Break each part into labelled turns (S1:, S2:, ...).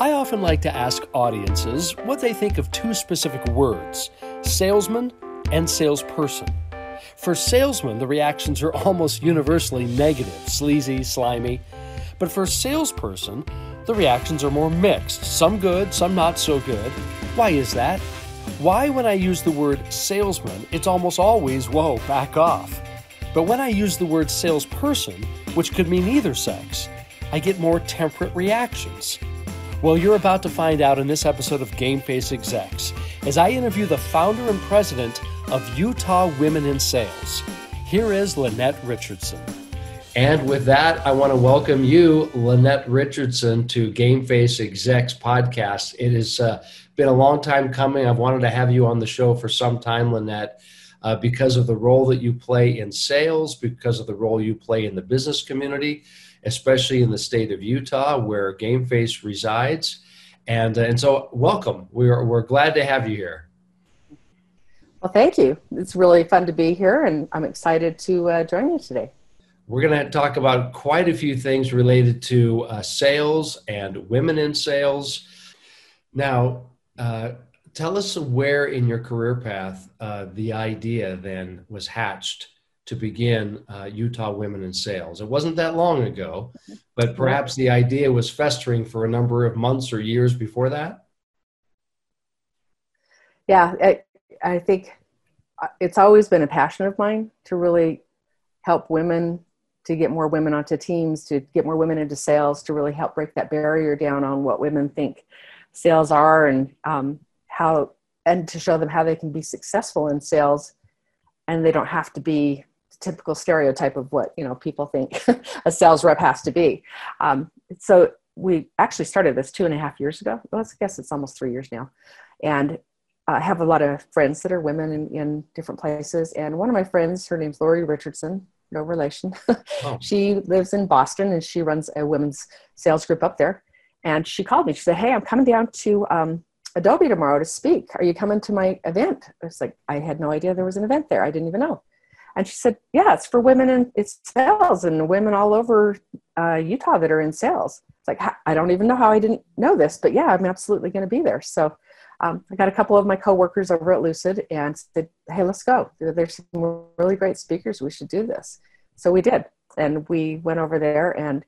S1: I often like to ask audiences what they think of two specific words salesman and salesperson. For salesman, the reactions are almost universally negative, sleazy, slimy. But for salesperson, the reactions are more mixed, some good, some not so good. Why is that? Why, when I use the word salesman, it's almost always, whoa, back off. But when I use the word salesperson, which could mean either sex, I get more temperate reactions. Well, you're about to find out in this episode of Game Face Execs as I interview the founder and president of Utah Women in Sales. Here is Lynette Richardson. And with that, I want to welcome you, Lynette Richardson, to Game Face Execs podcast. It has uh, been a long time coming. I've wanted to have you on the show for some time, Lynette, uh, because of the role that you play in sales, because of the role you play in the business community, especially in the state of Utah, where Game Face resides. And, uh, and so, welcome. We're, we're glad to have you here.
S2: Well, thank you. It's really fun to be here, and I'm excited to uh, join you today.
S1: We're going to talk about quite a few things related to uh, sales and women in sales. Now, uh, tell us where in your career path uh, the idea then was hatched to begin uh, Utah Women in Sales. It wasn't that long ago, but perhaps the idea was festering for a number of months or years before that.
S2: Yeah, I, I think uh, it's always been a passion of mine to really help women to get more women onto teams, to get more women into sales, to really help break that barrier down on what women think sales are and um, how, and to show them how they can be successful in sales and they don't have to be typical stereotype of what you know people think a sales rep has to be. Um, so we actually started this two and a half years ago. Well, I guess it's almost three years now, and I uh, have a lot of friends that are women in, in, different places. And one of my friends, her name's Lori Richardson, no relation. oh. she lives in Boston and she runs a women's sales group up there. And she called me. She said, "Hey, I'm coming down to um, Adobe tomorrow to speak. Are you coming to my event?" I was like, "I had no idea there was an event there. I didn't even know." And she said, Yeah, it's for women in it's sales and women all over uh, Utah that are in sales. It's like, I don't even know how I didn't know this, but yeah, I'm absolutely going to be there. So um, I got a couple of my coworkers over at Lucid and said, Hey, let's go. There's some really great speakers. We should do this. So we did. And we went over there and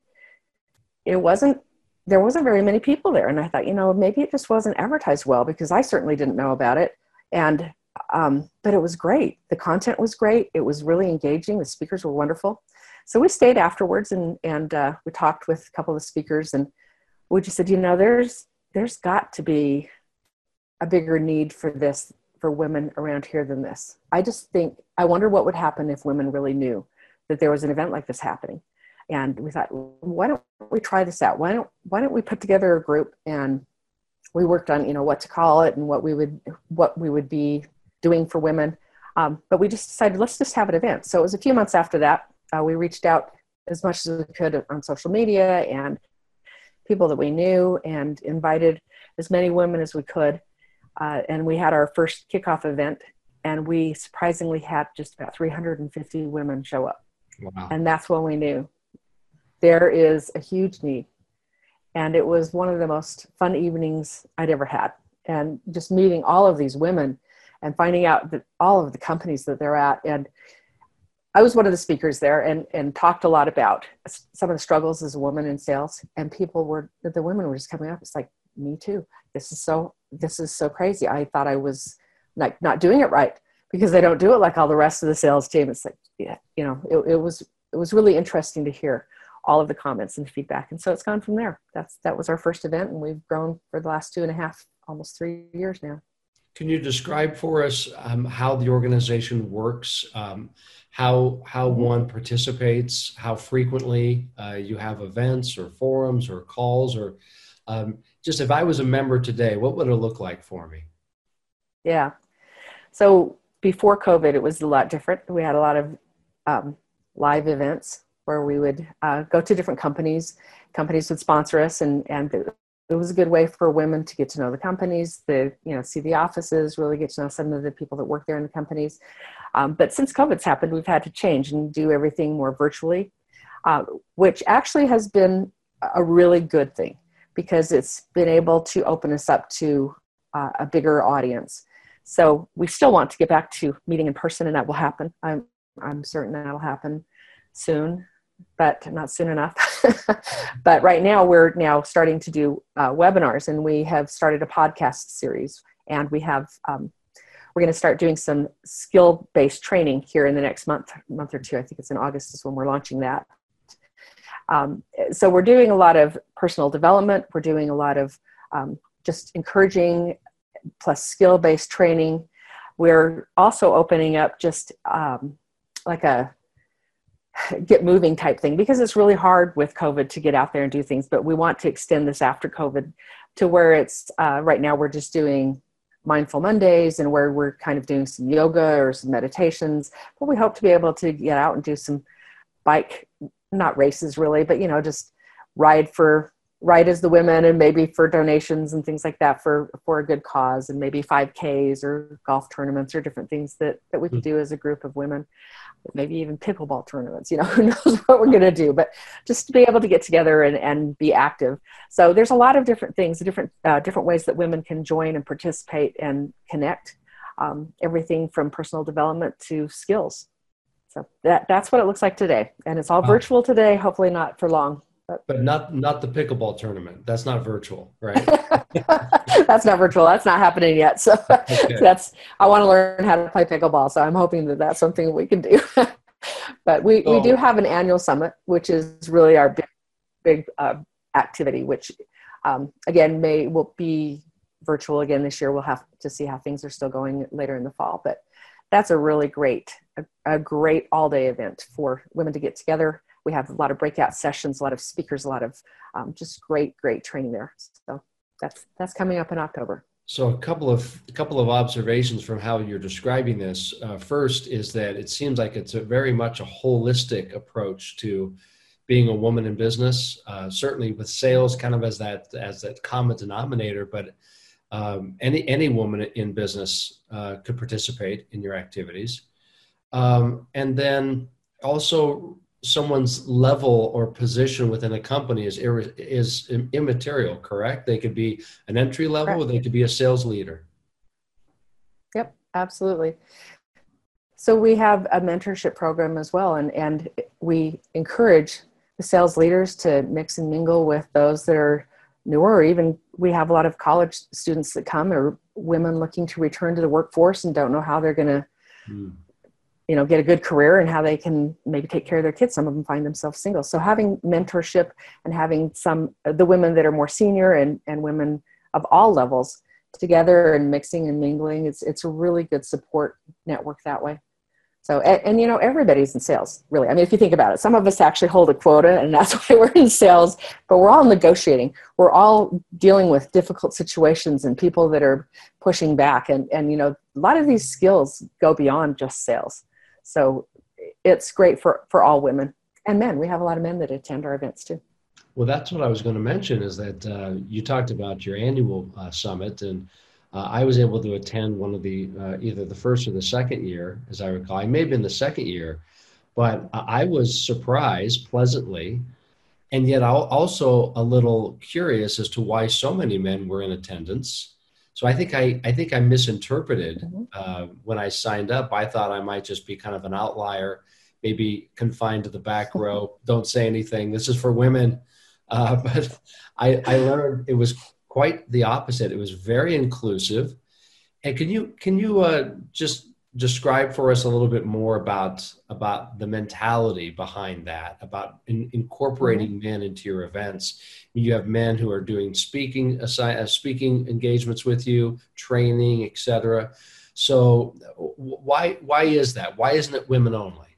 S2: it wasn't there wasn't very many people there and i thought you know maybe it just wasn't advertised well because i certainly didn't know about it and um, but it was great. The content was great. It was really engaging. The speakers were wonderful. So we stayed afterwards and, and uh, we talked with a couple of the speakers and we just said, you know, there's, there's got to be a bigger need for this for women around here than this. I just think, I wonder what would happen if women really knew that there was an event like this happening. And we thought, why don't we try this out? Why don't, why don't we put together a group and we worked on, you know, what to call it and what we would, what we would be doing for women. Um, but we just decided let's just have an event. So it was a few months after that. Uh, we reached out as much as we could on social media and people that we knew and invited as many women as we could. Uh, and we had our first kickoff event, and we surprisingly had just about 350 women show up. Wow. And that's when we knew there is a huge need. And it was one of the most fun evenings I'd ever had. And just meeting all of these women and finding out that all of the companies that they're at and I was one of the speakers there and, and talked a lot about some of the struggles as a woman in sales. And people were, the women were just coming up. It's like, me too. This is so, this is so crazy. I thought I was like not doing it right because they don't do it like all the rest of the sales team. It's like, yeah, you know, it, it was, it was really interesting to hear all of the comments and feedback. And so it's gone from there. That's, that was our first event and we've grown for the last two and a half, almost three years now.
S1: Can you describe for us um, how the organization works, um, how how one participates, how frequently uh, you have events or forums or calls, or um, just if I was a member today, what would it look like for me?
S2: Yeah, so before COVID, it was a lot different. We had a lot of um, live events where we would uh, go to different companies. Companies would sponsor us, and and it was a good way for women to get to know the companies, the you know see the offices, really get to know some of the people that work there in the companies. Um, but since COVID's happened, we've had to change and do everything more virtually, uh, which actually has been a really good thing because it's been able to open us up to uh, a bigger audience. So we still want to get back to meeting in person, and that will happen. I'm I'm certain that'll happen soon, but not soon enough. but right now, we're now starting to do uh, webinars, and we have started a podcast series, and we have um, we're going to start doing some skill based training here in the next month month or two. I think it's in August is when we're launching that. Um, so we're doing a lot of personal development. We're doing a lot of um, just encouraging plus skill based training. We're also opening up just um, like a get moving type thing because it's really hard with COVID to get out there and do things. But we want to extend this after COVID to where it's uh, right now we're just doing mindful Mondays and where we're kind of doing some yoga or some meditations. But we hope to be able to get out and do some bike, not races really, but you know, just ride for ride as the women and maybe for donations and things like that for for a good cause and maybe 5ks or golf tournaments or different things that that we could hmm. do as a group of women maybe even pickleball tournaments you know who knows what we're going to do but just to be able to get together and, and be active so there's a lot of different things different uh, different ways that women can join and participate and connect um, everything from personal development to skills so that that's what it looks like today and it's all wow. virtual today hopefully not for long
S1: but not not the pickleball tournament. That's not virtual, right?
S2: that's not virtual. That's not happening yet. So okay. that's I want to learn how to play pickleball. So I'm hoping that that's something we can do. but we we do have an annual summit, which is really our big big uh, activity. Which um, again may will be virtual again this year. We'll have to see how things are still going later in the fall. But that's a really great a, a great all day event for women to get together we have a lot of breakout sessions, a lot of speakers, a lot of um, just great, great training there. So that's that's coming up in October.
S1: So a couple of a couple of observations from how you're describing this. Uh, first is that it seems like it's very much a holistic approach to being a woman in business. Uh, certainly with sales, kind of as that as that common denominator, but um, any any woman in business uh, could participate in your activities, um, and then also someone's level or position within a company is is immaterial correct? They could be an entry level correct. or they could be a sales leader.
S2: Yep absolutely. So we have a mentorship program as well and and we encourage the sales leaders to mix and mingle with those that are newer. Or even we have a lot of college students that come or women looking to return to the workforce and don't know how they're going to mm you know get a good career and how they can maybe take care of their kids some of them find themselves single. So having mentorship and having some uh, the women that are more senior and and women of all levels together and mixing and mingling it's it's a really good support network that way. So and, and, you know everybody's in sales really. I mean if you think about it some of us actually hold a quota and that's why we're in sales but we're all negotiating. We're all dealing with difficult situations and people that are pushing back. And and you know a lot of these skills go beyond just sales so it's great for, for all women and men. We have a lot of men that attend our events too.
S1: Well, that's what I was going to mention is that uh, you talked about your annual uh, summit, and uh, I was able to attend one of the uh, either the first or the second year, as I recall. I may have been the second year, but I was surprised pleasantly, and yet also a little curious as to why so many men were in attendance. So I think I, I think I misinterpreted mm-hmm. uh, when I signed up. I thought I might just be kind of an outlier, maybe confined to the back row. Don't say anything. This is for women. Uh, but I, I learned it was quite the opposite. It was very inclusive. And can you can you uh, just describe for us a little bit more about about the mentality behind that about in, incorporating mm-hmm. men into your events. You have men who are doing speaking uh, speaking engagements with you training etc so why why is that? Why isn't it women only?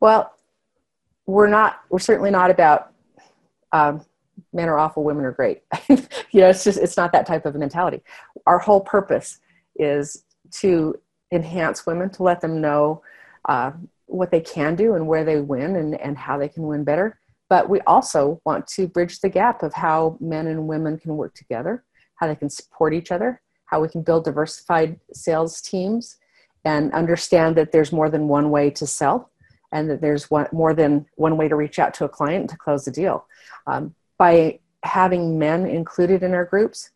S2: Well we're not we're certainly not about um, men are awful women are great. You know it's just it's not that type of mentality. Our whole purpose is to enhance women, to let them know uh, what they can do and where they win and, and how they can win better. But we also want to bridge the gap of how men and women can work together, how they can support each other, how we can build diversified sales teams and understand that there's more than one way to sell and that there's one, more than one way to reach out to a client to close a deal. Um, by having men included in our groups,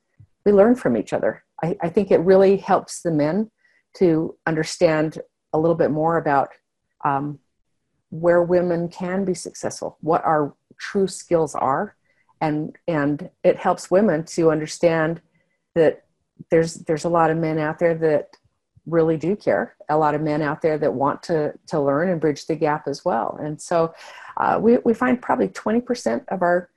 S2: we learn from each other. I, I, think it really helps the men to understand a little bit more about um, where women can be successful, what our true skills are, and and it helps women to understand that there's there's a lot of men out there that really do care a lot of men out there that want to to learn and bridge the gap as well. And so uh, we, we find probably 20% of our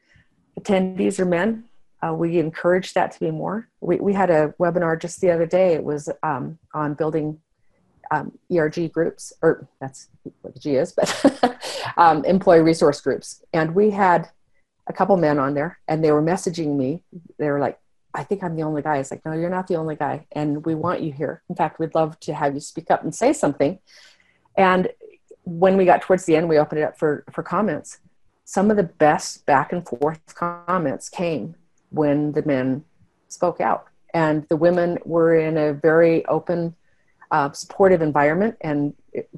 S2: attendees are men uh, we encourage that to be more we, we had a webinar just the other day it was um, on building um, erg groups or that's what the g is but um, employee resource groups and we had a couple men on there and they were messaging me they were like I think I'm the only guy. It's like, no, you're not the only guy. And we want you here. In fact, we'd love to have you speak up and say something. And when we got towards the end, we opened it up for, for comments. Some of the best back and forth comments came when the men spoke out. And the women were in a very open, uh, supportive environment and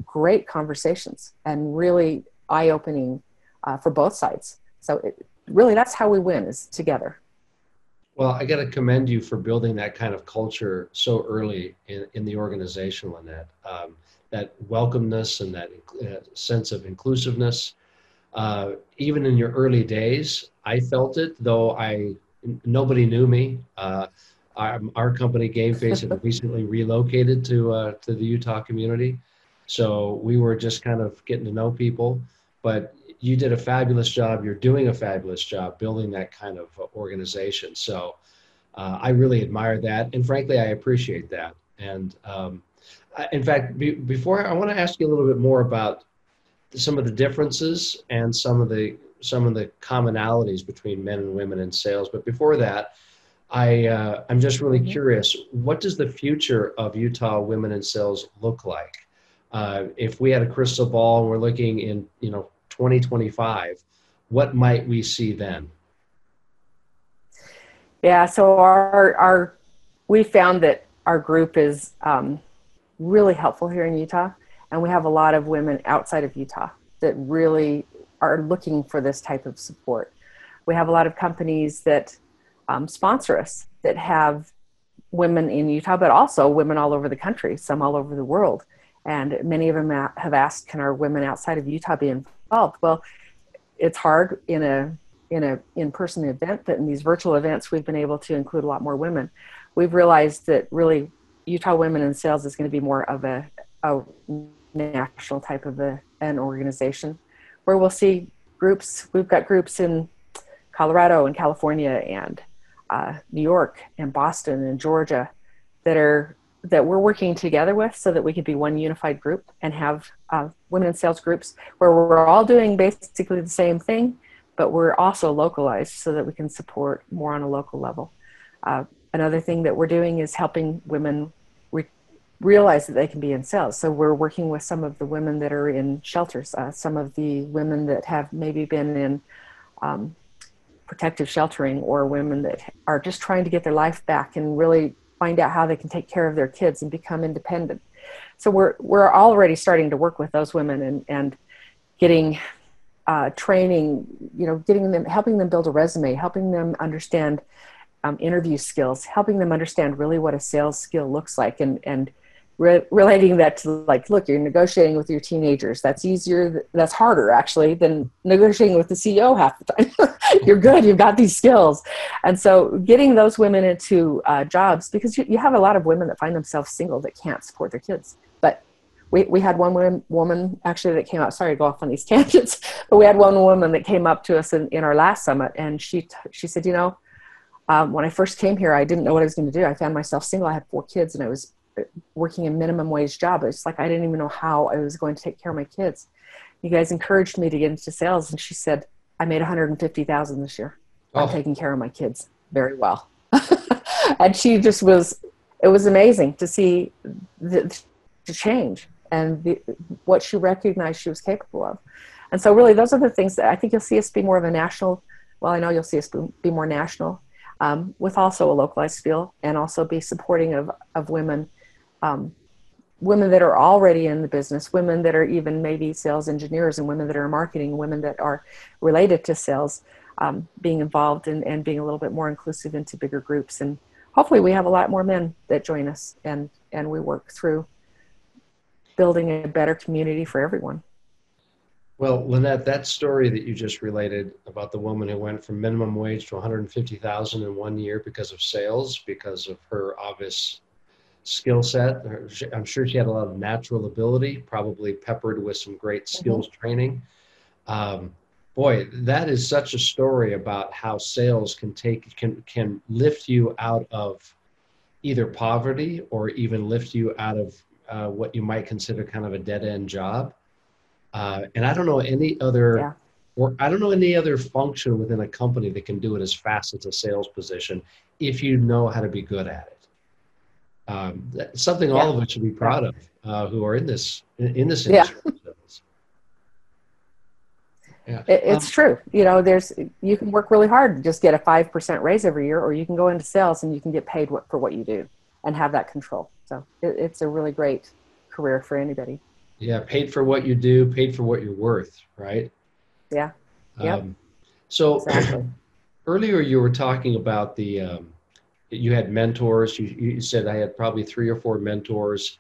S2: great conversations and really eye opening uh, for both sides. So, it, really, that's how we win is together.
S1: Well, I got to commend you for building that kind of culture so early in, in the organization, Lynette. Um, that welcomeness and that uh, sense of inclusiveness. Uh, even in your early days, I felt it, though I nobody knew me. Uh, our, our, company, GameFace, had recently relocated to uh, to the Utah community, so we were just kind of getting to know people. But you did a fabulous job. You're doing a fabulous job building that kind of organization. So uh, I really admire that, and frankly, I appreciate that. And um, I, in fact, be, before I want to ask you a little bit more about some of the differences and some of the some of the commonalities between men and women in sales. But before that, I uh, I'm just really mm-hmm. curious. What does the future of Utah women in sales look like? Uh, if we had a crystal ball and we're looking in you know 2025, what might we see then?
S2: Yeah, so our our we found that our group is um, really helpful here in Utah, and we have a lot of women outside of Utah that really are looking for this type of support. We have a lot of companies that um, sponsor us that have women in Utah, but also women all over the country, some all over the world. And many of them have asked, can our women outside of Utah be involved? Well, it's hard in a in a in-person event, but in these virtual events, we've been able to include a lot more women. We've realized that really Utah Women in Sales is going to be more of a, a national type of a, an organization where we'll see groups. We've got groups in Colorado and California and uh, New York and Boston and Georgia that are that we're working together with so that we could be one unified group and have uh, women in sales groups where we're all doing basically the same thing, but we're also localized so that we can support more on a local level. Uh, another thing that we're doing is helping women realize that they can be in sales. So we're working with some of the women that are in shelters, uh, some of the women that have maybe been in um, protective sheltering or women that are just trying to get their life back and really find out how they can take care of their kids and become independent. So we're we're already starting to work with those women and and getting uh, training, you know, getting them, helping them build a resume, helping them understand um, interview skills, helping them understand really what a sales skill looks like, and and re- relating that to like, look, you're negotiating with your teenagers. That's easier. That's harder actually than negotiating with the CEO half the time. you're good. You've got these skills, and so getting those women into uh, jobs because you, you have a lot of women that find themselves single that can't support their kids, but we, we had one woman, woman actually that came out sorry to go off on these tangents but we had one woman that came up to us in, in our last summit and she she said you know um, when i first came here i didn't know what i was going to do i found myself single i had four kids and i was working a minimum wage job. It's like I didn't even know how I was going to take care of my kids. You guys encouraged me to get into sales, and she said I made 150,000 this year. Oh. I'm taking care of my kids very well, and she just was. It was amazing to see the, the change and the, what she recognized she was capable of. And so, really, those are the things that I think you'll see us be more of a national. Well, I know you'll see us be more national, um, with also a localized feel, and also be supporting of of women um, women that are already in the business, women that are even maybe sales engineers, and women that are marketing, women that are related to sales, um, being involved and, and being a little bit more inclusive into bigger groups. And hopefully, we have a lot more men that join us and, and we work through building a better community for everyone.
S1: Well, Lynette, that story that you just related about the woman who went from minimum wage to 150,000 in one year because of sales, because of her obvious skill set. I'm sure she had a lot of natural ability, probably peppered with some great mm-hmm. skills mm-hmm. training. Um, boy, that is such a story about how sales can take can can lift you out of either poverty or even lift you out of uh, what you might consider kind of a dead end job. Uh, and I don't know any other, yeah. or I don't know any other function within a company that can do it as fast as a sales position if you know how to be good at it. Um, something yeah. all of us should be proud of uh, who are in this in, this industry. Yeah.
S2: Yeah. it's um, true. You know, there's you can work really hard to just get a five percent raise every year, or you can go into sales and you can get paid what, for what you do and have that control. So it, it's a really great career for anybody.
S1: Yeah, paid for what you do, paid for what you're worth, right?
S2: Yeah.
S1: Yeah. Um, so exactly. earlier you were talking about the um, you had mentors. You, you said I had probably three or four mentors.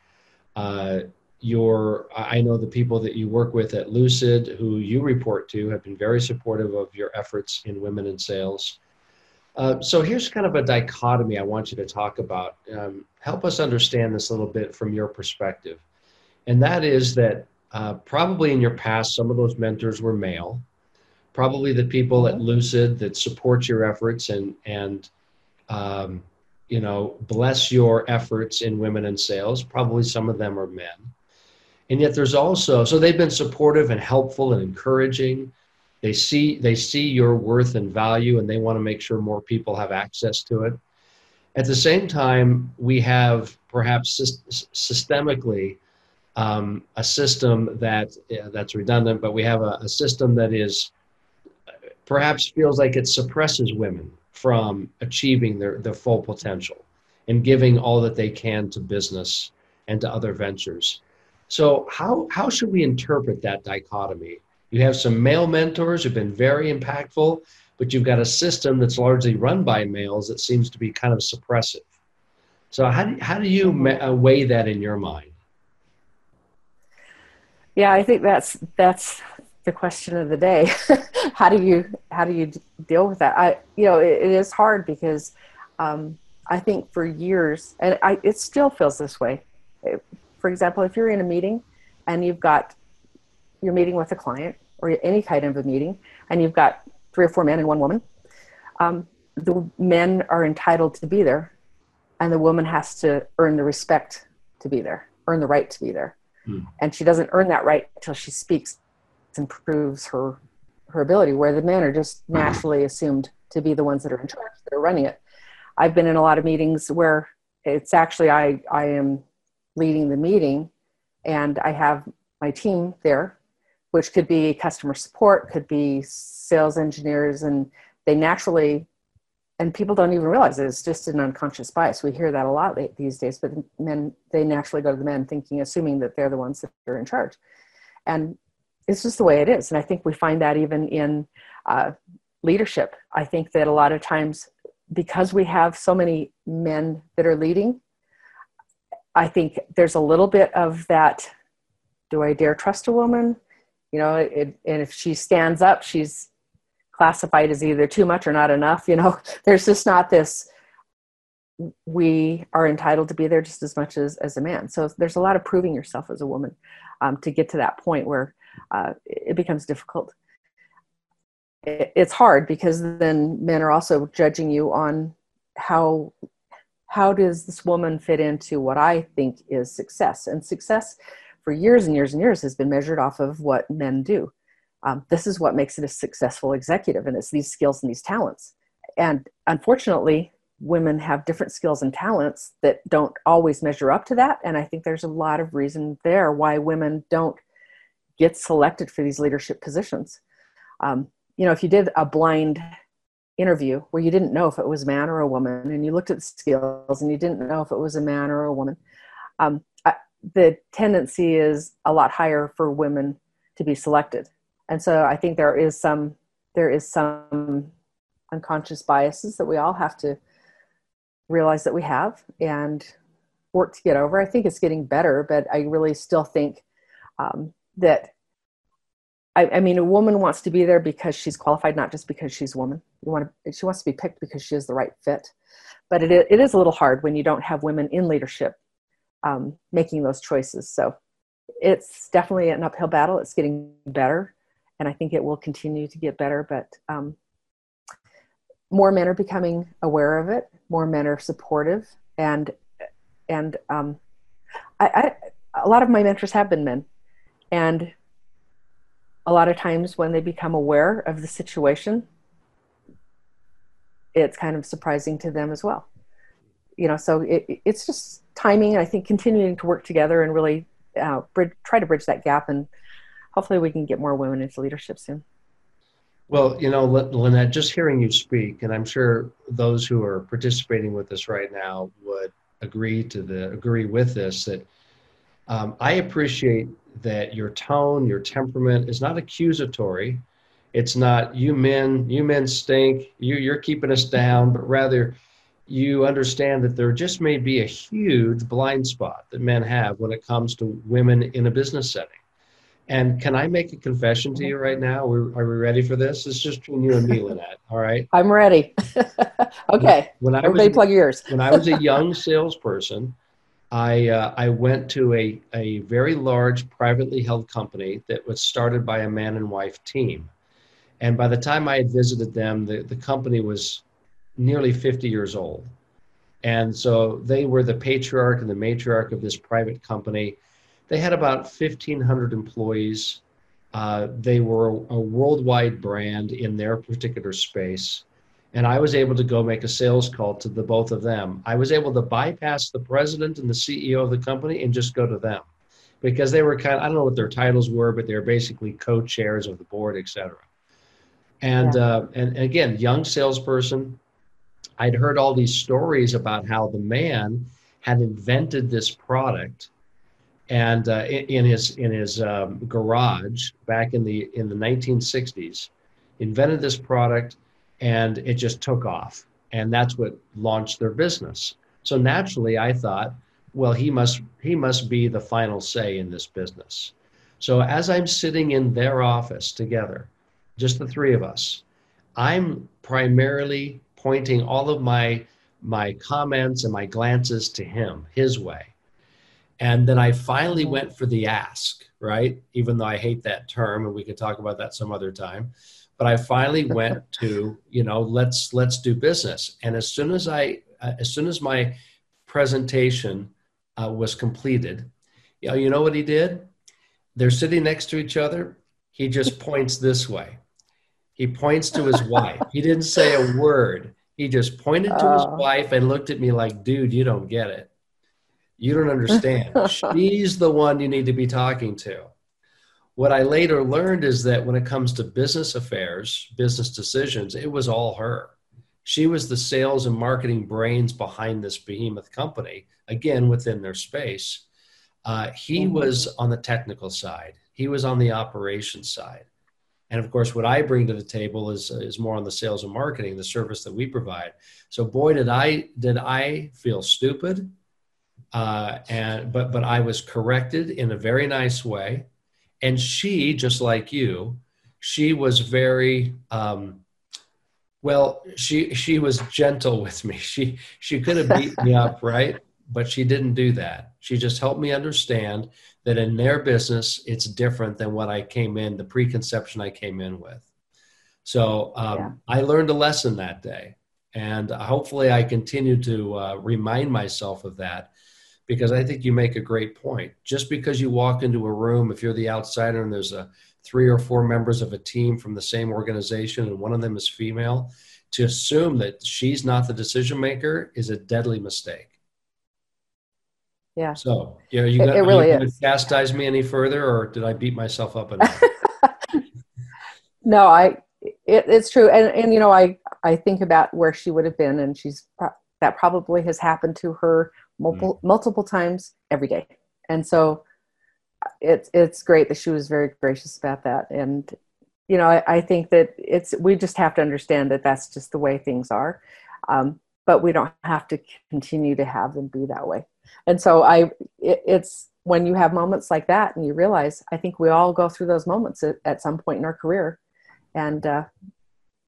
S1: Uh, your I know the people that you work with at Lucid, who you report to, have been very supportive of your efforts in women in sales. Uh, so here's kind of a dichotomy I want you to talk about. Um, help us understand this a little bit from your perspective. And that is that uh, probably in your past, some of those mentors were male. Probably the people at mm-hmm. Lucid that support your efforts and, and um, you know, bless your efforts in women in sales, probably some of them are men. And yet there's also, so they've been supportive and helpful and encouraging. They see they see your worth and value and they want to make sure more people have access to it. At the same time we have perhaps systemically um, a system that that's redundant but we have a, a system that is perhaps feels like it suppresses women from achieving their, their full potential and giving all that they can to business and to other ventures so how, how should we interpret that dichotomy you have some male mentors who've been very impactful, but you've got a system that's largely run by males that seems to be kind of suppressive. So how do, how do you uh, weigh that in your mind?
S2: Yeah, I think that's that's the question of the day. how do you how do you deal with that? I you know it, it is hard because um, I think for years, and I, it still feels this way. For example, if you're in a meeting and you've got you're meeting with a client or any kind of a meeting, and you've got three or four men and one woman, um, the men are entitled to be there, and the woman has to earn the respect to be there, earn the right to be there. Hmm. And she doesn't earn that right until she speaks and proves her her ability, where the men are just naturally assumed to be the ones that are in charge, that are running it. I've been in a lot of meetings where it's actually I, I am leading the meeting and I have my team there which could be customer support, could be sales engineers, and they naturally, and people don't even realize it, it's just an unconscious bias. We hear that a lot these days, but men, they naturally go to the men thinking, assuming that they're the ones that are in charge. And it's just the way it is. And I think we find that even in uh, leadership. I think that a lot of times, because we have so many men that are leading, I think there's a little bit of that do I dare trust a woman? you know it, and if she stands up she's classified as either too much or not enough you know there's just not this we are entitled to be there just as much as, as a man so there's a lot of proving yourself as a woman um, to get to that point where uh, it becomes difficult it's hard because then men are also judging you on how how does this woman fit into what i think is success and success for years and years and years has been measured off of what men do. Um, this is what makes it a successful executive, and it's these skills and these talents. And unfortunately, women have different skills and talents that don't always measure up to that. And I think there's a lot of reason there why women don't get selected for these leadership positions. Um, you know, if you did a blind interview where you didn't know if it was a man or a woman, and you looked at the skills and you didn't know if it was a man or a woman, um, the tendency is a lot higher for women to be selected. And so I think there is some there is some unconscious biases that we all have to realize that we have and work to get over. I think it's getting better, but I really still think um, that I, I, mean, a woman wants to be there because she's qualified, not just because she's a woman. You want to, she wants to be picked because she is the right fit. But it, it is a little hard when you don't have women in leadership um, making those choices. So it's definitely an uphill battle. It's getting better, and I think it will continue to get better. But um, more men are becoming aware of it. More men are supportive, and and um, I, I a lot of my mentors have been men, and a lot of times when they become aware of the situation, it's kind of surprising to them as well. You know, so it, it's just timing. I think continuing to work together and really uh, bridge, try to bridge that gap, and hopefully we can get more women into leadership soon.
S1: Well, you know, Lynette, just hearing you speak, and I'm sure those who are participating with us right now would agree to the agree with this that um, I appreciate that your tone, your temperament is not accusatory. It's not you men, you men stink, you, you're keeping us down, but rather you understand that there just may be a huge blind spot that men have when it comes to women in a business setting. And can I make a confession to you right now? Are we, are we ready for this? It's just between you and me, Lynette. All right.
S2: I'm ready. okay. When, when I Everybody was, plug yours.
S1: when I was a young salesperson, I, uh, I went to a, a very large privately held company that was started by a man and wife team. And by the time I had visited them, the, the company was nearly 50 years old. And so they were the patriarch and the matriarch of this private company. They had about 1,500 employees. Uh, they were a worldwide brand in their particular space and I was able to go make a sales call to the both of them. I was able to bypass the president and the CEO of the company and just go to them because they were kind of, I don't know what their titles were, but they're basically co-chairs of the board, et cetera. And, yeah. uh, and again, young salesperson, I'd heard all these stories about how the man had invented this product and uh, in, in, his in his um, garage back in the in the 1960s invented this product and it just took off. And that's what launched their business. So naturally i thought well he must he must be the final say in this business. So as i'm sitting in their office together just the three of us i'm primarily pointing all of my my comments and my glances to him his way. And then i finally went for the ask right? Even though i hate that term and we could talk about that some other time but I finally went to you know let's let's do business. And as soon as I uh, as soon as my presentation uh, was completed, you know, you know what he did? They're sitting next to each other. He just points this way. He points to his wife. He didn't say a word. He just pointed to his wife and looked at me like, dude, you don't get it. You don't understand. She's the one you need to be talking to. What I later learned is that when it comes to business affairs, business decisions, it was all her. She was the sales and marketing brains behind this behemoth company, again, within their space. Uh, he mm-hmm. was on the technical side, he was on the operations side. And of course, what I bring to the table is, is more on the sales and marketing, the service that we provide. So, boy, did I did I feel stupid, uh, and but but I was corrected in a very nice way and she just like you she was very um, well she she was gentle with me. She she could have beat me up right? But she didn't do that. She just helped me understand that in their business it's different than what i came in the preconception i came in with. So um, yeah. i learned a lesson that day. And hopefully i continue to uh, remind myself of that because I think you make a great point. Just because you walk into a room, if you're the outsider and there's a three or four members of a team from the same organization and one of them is female, to assume that she's not the decision maker is a deadly mistake.
S2: Yeah.
S1: So, yeah, you, got, it, it really you is. chastise me any further, or did I beat myself up enough?
S2: no, I. It, it's true, and and you know, I I think about where she would have been, and she's that probably has happened to her multiple mm. multiple times every day And so it's it's great that she was very gracious about that. And you know, I, I think that it's we just have to understand that that's just the way things are. Um, but we don't have to continue to have them be that way. And so I, it, it's when you have moments like that and you realize, I think we all go through those moments at, at some point in our career. And uh,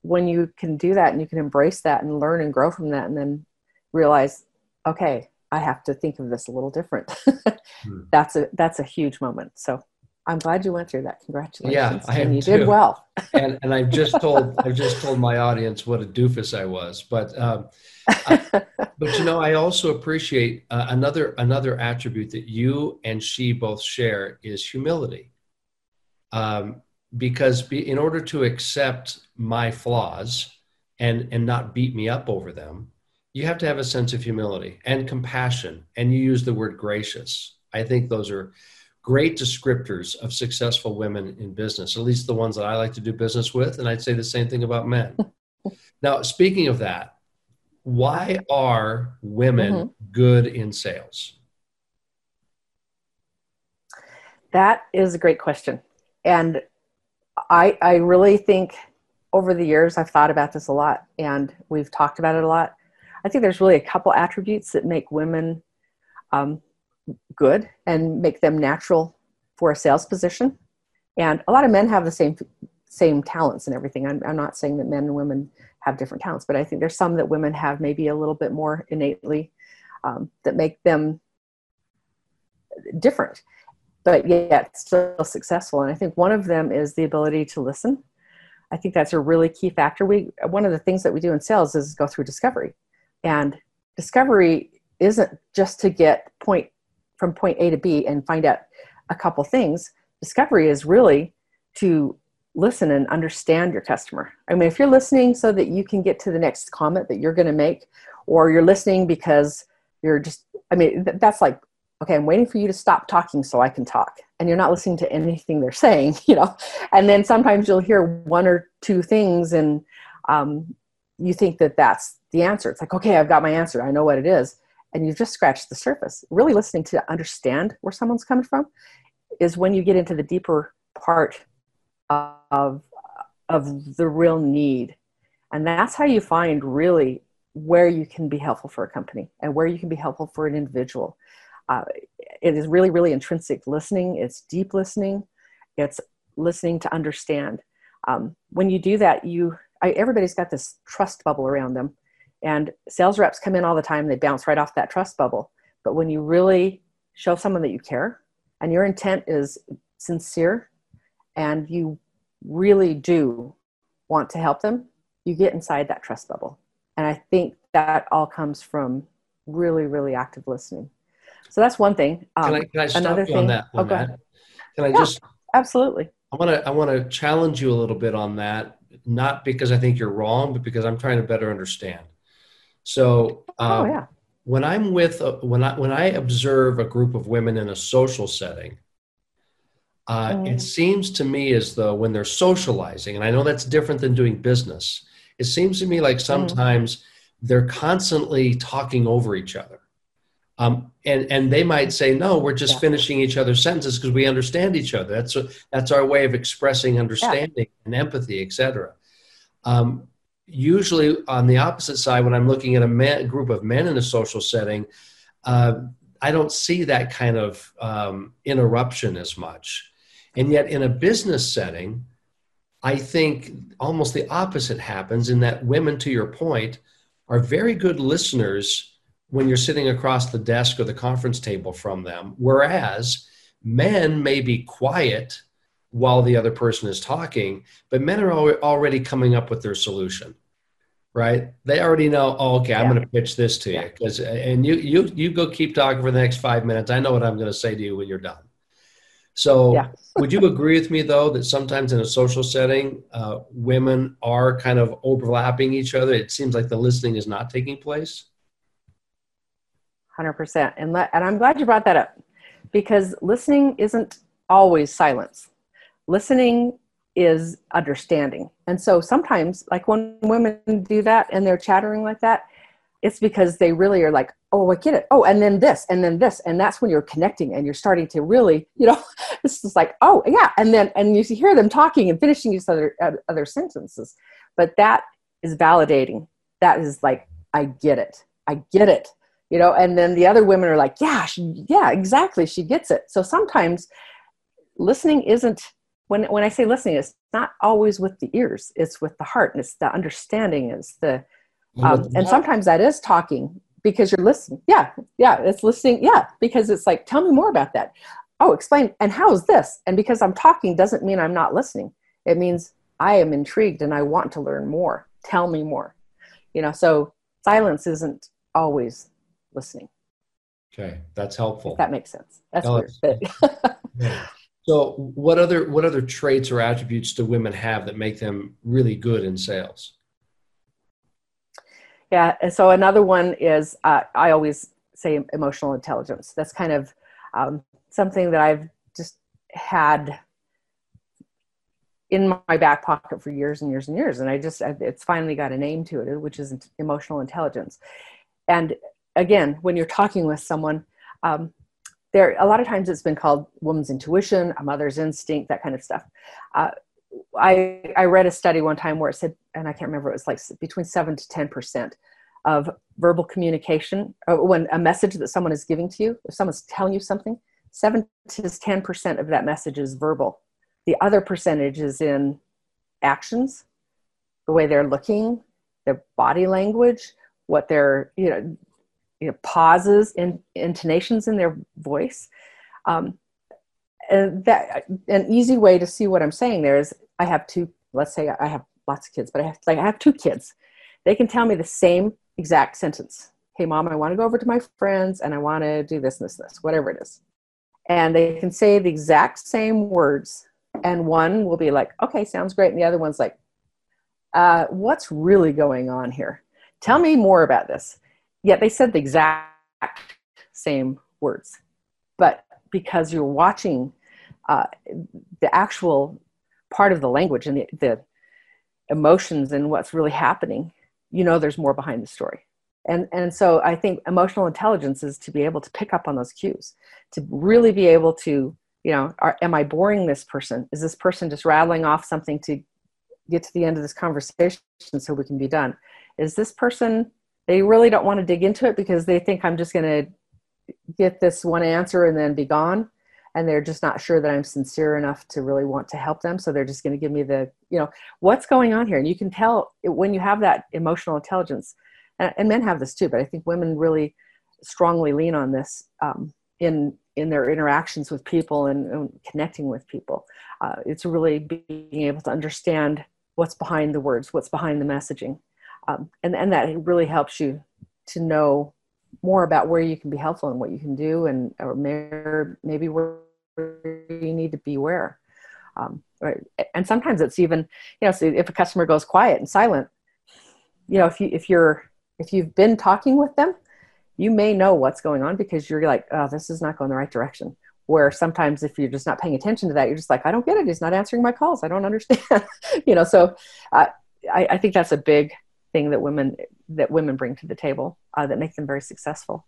S2: when you can do that and you can embrace that and learn and grow from that and then realize, okay, I have to think of this a little different. hmm. That's a that's a huge moment. So I'm glad you went through that. Congratulations.
S1: Yeah, I
S2: and
S1: you
S2: too. did well.
S1: and and I've just told I've just told my audience what a doofus I was, but um, I, but you know I also appreciate uh, another another attribute that you and she both share is humility. Um, because be, in order to accept my flaws and and not beat me up over them, you have to have a sense of humility and compassion. And you use the word gracious. I think those are great descriptors of successful women in business, at least the ones that I like to do business with. And I'd say the same thing about men. now, speaking of that, why are women mm-hmm. good in sales?
S2: That is a great question. And I, I really think over the years I've thought about this a lot and we've talked about it a lot. I think there's really a couple attributes that make women um, good and make them natural for a sales position. And a lot of men have the same same talents and everything. I'm, I'm not saying that men and women have different talents, but I think there's some that women have maybe a little bit more innately um, that make them different, but yet still successful. And I think one of them is the ability to listen. I think that's a really key factor. We one of the things that we do in sales is go through discovery, and discovery isn't just to get point from point A to B and find out a couple things. Discovery is really to listen and understand your customer. I mean, if you're listening so that you can get to the next comment that you're going to make, or you're listening because you're just, I mean, that's like, okay, I'm waiting for you to stop talking so I can talk. And you're not listening to anything they're saying, you know. And then sometimes you'll hear one or two things and um, you think that that's the answer. It's like, okay, I've got my answer. I know what it is and you've just scratched the surface. Really listening to understand where someone's coming from is when you get into the deeper part of of the real need. And that's how you find really where you can be helpful for a company and where you can be helpful for an individual. Uh, it is really, really intrinsic listening. It's deep listening. It's listening to understand. Um, when you do that, you I, everybody's got this trust bubble around them and sales reps come in all the time, they bounce right off that trust bubble. But when you really show someone that you care and your intent is sincere and you really do want to help them, you get inside that trust bubble. And I think that all comes from really, really active listening. So that's one thing.
S1: Um, can, I, can I stop another you thing, on that?
S2: oh, go ahead.
S1: Can I yeah, just
S2: absolutely?
S1: I want to I want to challenge you a little bit on that, not because I think you're wrong, but because I'm trying to better understand. So
S2: oh, um, oh, yeah.
S1: when I'm with a, when I when I observe a group of women in a social setting, uh, mm. it seems to me as though when they're socializing, and I know that's different than doing business. It seems to me like mm. sometimes mm. they're constantly talking over each other. Um, and and they might say no we're just yeah. finishing each other's sentences because we understand each other that's a, that's our way of expressing understanding yeah. and empathy etc um, usually on the opposite side, when I'm looking at a man, group of men in a social setting, uh, I don't see that kind of um, interruption as much. And yet, in a business setting, I think almost the opposite happens in that women, to your point, are very good listeners when you're sitting across the desk or the conference table from them, whereas men may be quiet while the other person is talking, but men are already coming up with their solution, right? They already know, oh, okay, I'm going to pitch this to you because, and you, you, you go keep talking for the next five minutes. I know what I'm going to say to you when you're done. So, yeah. would you agree with me though that sometimes in a social setting, uh, women are kind of overlapping each other? It seems like the listening is not taking place.
S2: Hundred percent, and let, and I'm glad you brought that up because listening isn't always silence. Listening is understanding. And so sometimes, like when women do that and they're chattering like that, it's because they really are like, oh, I get it. Oh, and then this, and then this, and that's when you're connecting and you're starting to really, you know, it's just like, oh, yeah, and then and you hear them talking and finishing each other uh, other sentences, but that is validating. That is like, I get it, I get it, you know. And then the other women are like, yeah, she, yeah, exactly, she gets it. So sometimes listening isn't when when I say listening, it's not always with the ears; it's with the heart, and it's the understanding, it's the um, and sometimes that is talking because you're listening. Yeah, yeah, it's listening. Yeah, because it's like, tell me more about that. Oh, explain. And how is this? And because I'm talking doesn't mean I'm not listening. It means I am intrigued and I want to learn more. Tell me more. You know, so silence isn't always listening.
S1: Okay, that's helpful.
S2: If that makes sense. That's no, weird.
S1: yeah. So, what other what other traits or attributes do women have that make them really good in sales?
S2: Yeah. So another one is uh, I always say emotional intelligence. That's kind of um, something that I've just had in my back pocket for years and years and years, and I just it's finally got a name to it, which is emotional intelligence. And again, when you're talking with someone, um, there a lot of times it's been called woman's intuition, a mother's instinct, that kind of stuff. Uh, I, I read a study one time where it said, and I can't remember, it was like between seven to 10% of verbal communication, uh, when a message that someone is giving to you, if someone's telling you something, seven to 10% of that message is verbal. The other percentage is in actions, the way they're looking, their body language, what they're you know, you know pauses and intonations in their voice. Um, and that an easy way to see what I'm saying there is I have two, let's say I have lots of kids, but I have like I have two kids. They can tell me the same exact sentence. Hey mom, I want to go over to my friends and I want to do this, this, this, whatever it is. And they can say the exact same words. And one will be like, okay, sounds great. And the other one's like, uh, what's really going on here? Tell me more about this. Yet they said the exact same words. But because you're watching uh, the actual part of the language and the, the emotions and what's really happening, you know there's more behind the story. And, and so I think emotional intelligence is to be able to pick up on those cues, to really be able to, you know, are, am I boring this person? Is this person just rattling off something to get to the end of this conversation so we can be done? Is this person, they really don't want to dig into it because they think I'm just going to get this one answer and then be gone. And they're just not sure that i'm sincere enough to really want to help them. So they're just going to give me the you know what's going on here? And you can tell when you have that emotional intelligence and, men have this too but i think women really strongly lean on this um, in in their interactions with people and, and connecting with people. Uh, it's really being able to understand what's behind the words what's behind the messaging um, and and that really helps you to know more about where you can be helpful and what you can do and or maybe where you need to be aware um, right? and sometimes it's even you know so if a customer goes quiet and silent you know if you if you're if you've been talking with them you may know what's going on because you're like oh this is not going the right direction. Where sometimes if you're just not paying attention to that you're just like i don't get it. He's not answering my calls. I don't understand. You know so uh, I, I think that's a big thing that women that women bring to the table uh, that make them very successful.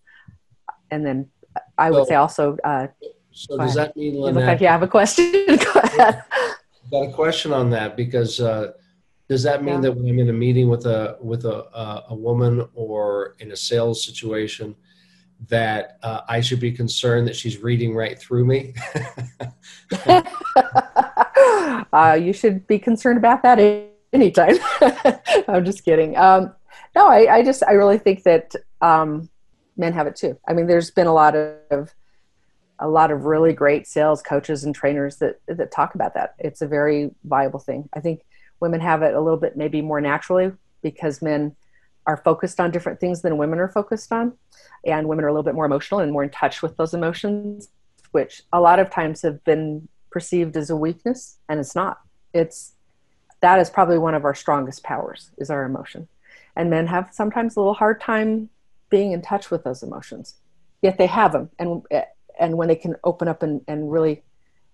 S2: And then I would so, say also. Uh,
S1: so does that mean,
S2: Lynette, look like you have a question? Go ahead.
S1: Got a question on that because uh, does that mean yeah. that when I'm in a meeting with a with a uh, a woman or in a sales situation? that uh, I should be concerned that she's reading right through me?
S2: uh, you should be concerned about that anytime. I'm just kidding. Um, no, I, I, just I really think that um, men have it too. I mean, there's been a lot of a lot of really great sales coaches and trainers that that talk about that. It's a very viable thing. I think women have it a little bit maybe more naturally because men are focused on different things than women are focused on, and women are a little bit more emotional and more in touch with those emotions, which a lot of times have been perceived as a weakness, and it's not. It's that is probably one of our strongest powers is our emotion. And men have sometimes a little hard time being in touch with those emotions yet they have them and and when they can open up and, and really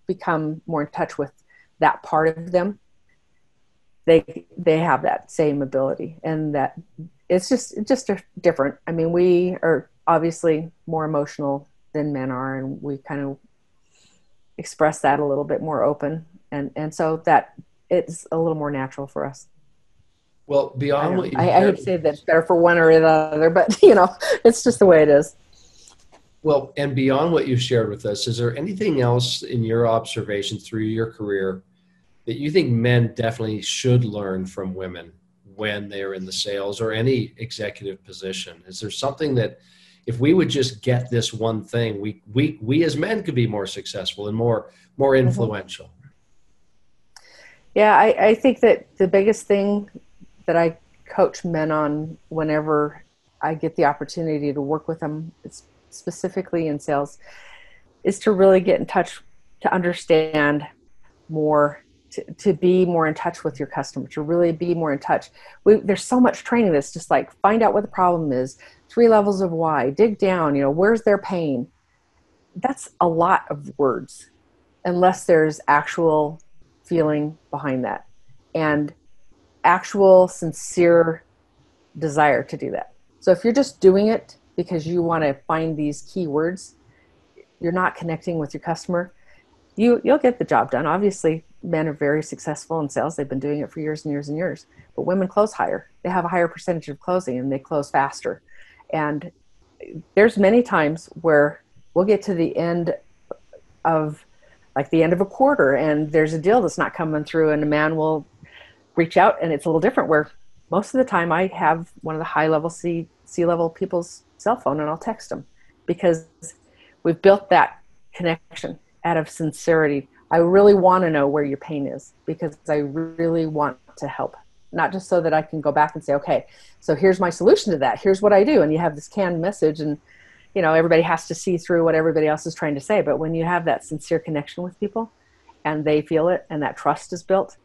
S2: become more in touch with that part of them they they have that same ability. And that it's just just different. I mean, we are obviously more emotional than men are, and we kind of express that a little bit more open, and and so that it's a little more natural for us.
S1: Well, beyond
S2: I,
S1: what
S2: I, I would say that's better for one or the other, but you know, it's just the way it is.
S1: Well, and beyond what you've shared with us, is there anything else in your observation through your career that you think men definitely should learn from women when they're in the sales or any executive position? Is there something that if we would just get this one thing, we we we as men could be more successful and more more mm-hmm. influential? Mm-hmm.
S2: Yeah, I, I think that the biggest thing that I coach men on whenever I get the opportunity to work with them, specifically in sales, is to really get in touch, to understand more, to, to be more in touch with your customer, to really be more in touch. We, there's so much training that's just like find out what the problem is, three levels of why, dig down, you know, where's their pain. That's a lot of words unless there's actual feeling behind that and actual sincere desire to do that. So if you're just doing it because you want to find these keywords, you're not connecting with your customer. You you'll get the job done. Obviously, men are very successful in sales. They've been doing it for years and years and years. But women close higher. They have a higher percentage of closing and they close faster. And there's many times where we'll get to the end of like the end of a quarter and there's a deal that's not coming through and a man will reach out and it's a little different where most of the time I have one of the high level C C level people's cell phone and I'll text them because we've built that connection out of sincerity. I really want to know where your pain is because I really want to help. Not just so that I can go back and say, okay, so here's my solution to that. Here's what I do. And you have this canned message and you know everybody has to see through what everybody else is trying to say. But when you have that sincere connection with people and they feel it and that trust is built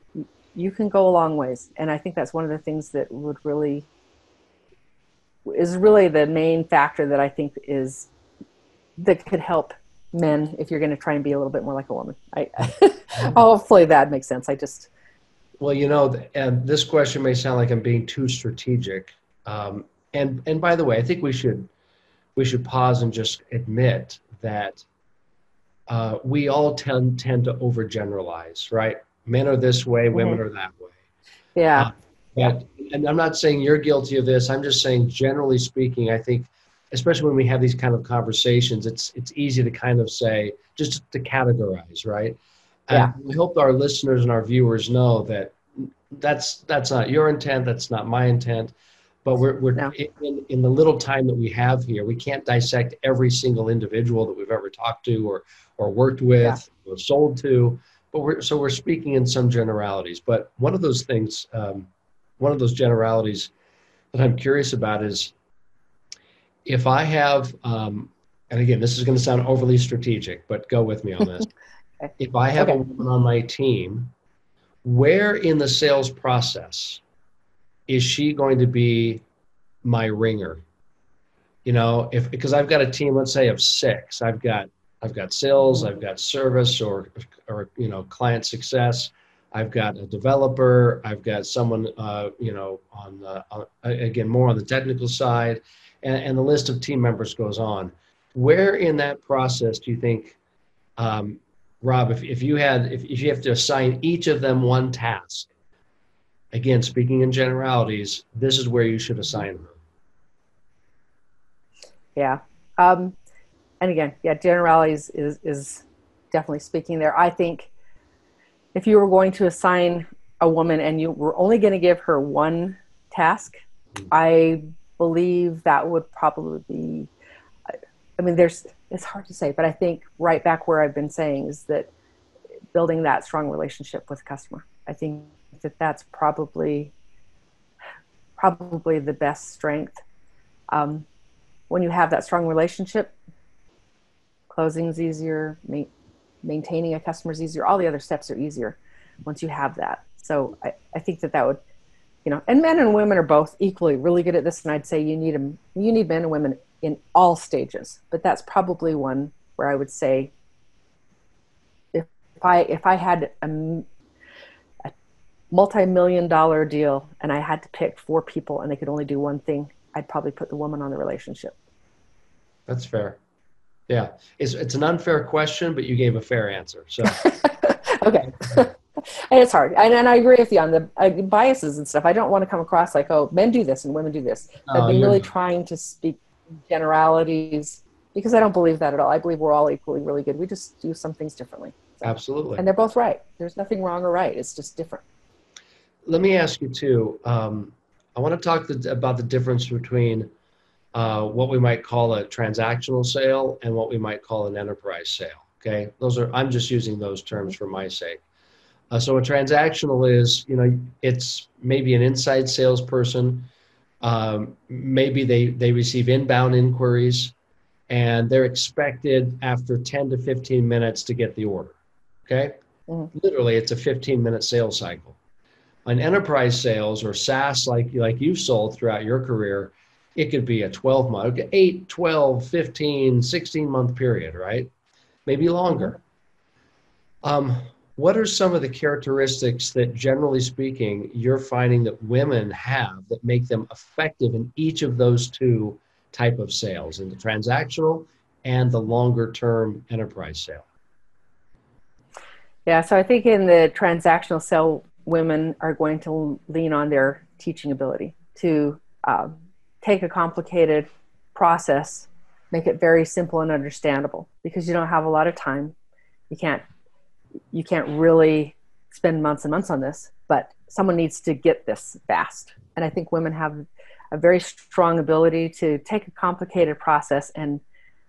S2: you can go a long ways. And i think that's one of the things that would really is really the main factor that i think is that could help men if you're going to try and be a little bit more like a woman. I hopefully that makes sense. I just
S1: well you know and this question may sound like i'm being too strategic. Um, and and by the way i think we should we should pause and just admit that uh, we all tend tend to overgeneralize, right? Men are this way, mm-hmm. women are that way.
S2: Yeah. Uh,
S1: but, and I'm not saying you're guilty of this. I'm just saying, generally speaking, I think, especially when we have these kind of conversations, it's it's easy to kind of say just to categorize, right?
S2: Yeah.
S1: And we hope our listeners and our viewers know that that's that's not your intent. That's not my intent but we're, we're no. in, in the little time that we have here we can't dissect every single individual that we've ever talked to or or worked with yeah. or sold to but we're so we're speaking in some generalities but one of those things um, one of those generalities that i'm curious about is if i have um, and again this is going to sound overly strategic but go with me on this okay. if i have okay. a woman on my team where in the sales process is she going to be my ringer? You know, if because I've got a team, let's say of six, I've got I've got sales, I've got service or or you know client success, I've got a developer, I've got someone uh, you know on, the, on again more on the technical side, and, and the list of team members goes on. Where in that process do you think, um, Rob, if, if you had if, if you have to assign each of them one task, again, speaking in generalities, this is where you should assign her.
S2: Yeah. Um, and again, yeah, generalities is, is definitely speaking there. I think if you were going to assign a woman and you were only going to give her one task, mm-hmm. I believe that would probably be, I mean, there's, it's hard to say, but I think right back where I've been saying is that building that strong relationship with the customer. I think that that's probably probably the best strength. Um, when you have that strong relationship, closing's easier, ma- maintaining a customer is easier. All the other steps are easier once you have that. So I, I think that that would, you know, and men and women are both equally really good at this. And I'd say you need them, you need men and women in all stages. But that's probably one where I would say, if I if I had a, multi-million dollar deal and I had to pick four people and they could only do one thing, I'd probably put the woman on the relationship.
S1: That's fair. Yeah, it's it's an unfair question, but you gave a fair answer. So
S2: okay. and it's hard, and, and I agree with you on the uh, biases and stuff. I don't want to come across like, oh, men do this and women do this. I've been really trying to speak generalities because I don't believe that at all. I believe we're all equally really good. We just do some things differently.
S1: So, Absolutely.
S2: And they're both right. There's nothing wrong or right. It's just different.
S1: Let me ask you too. Um, I want to talk the, about the difference between uh, what we might call a transactional sale and what we might call an enterprise sale. Okay, those are I'm just using those terms for my sake. Uh, so a transactional is, you know, it's maybe an inside salesperson. Um, maybe they they receive inbound inquiries, and they're expected after 10 to 15 minutes to get the order. Okay, mm-hmm. literally, it's a 15 minute sales cycle. An enterprise sales or SaaS, like like you've sold throughout your career, it could be a 12 month, 8, 12, 15, 16 month period, right? Maybe longer. Um, what are some of the characteristics that, generally speaking, you're finding that women have that make them effective in each of those two type of sales, in the transactional and the longer term enterprise sale?
S2: Yeah, so I think in the transactional sale, women are going to lean on their teaching ability to um, take a complicated process, make it very simple and understandable because you don't have a lot of time. You can't you can't really spend months and months on this, but someone needs to get this fast. And I think women have a very strong ability to take a complicated process and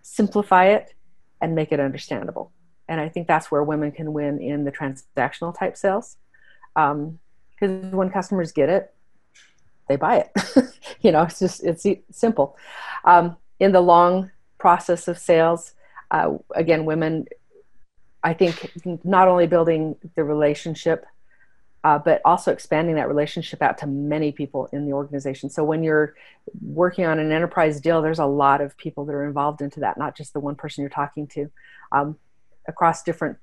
S2: simplify it and make it understandable. And I think that's where women can win in the transactional type sales. Because um, when customers get it, they buy it. you know, it's just it's simple. Um, in the long process of sales, uh, again, women, I think, not only building the relationship, uh, but also expanding that relationship out to many people in the organization. So when you're working on an enterprise deal, there's a lot of people that are involved into that, not just the one person you're talking to. Um, across different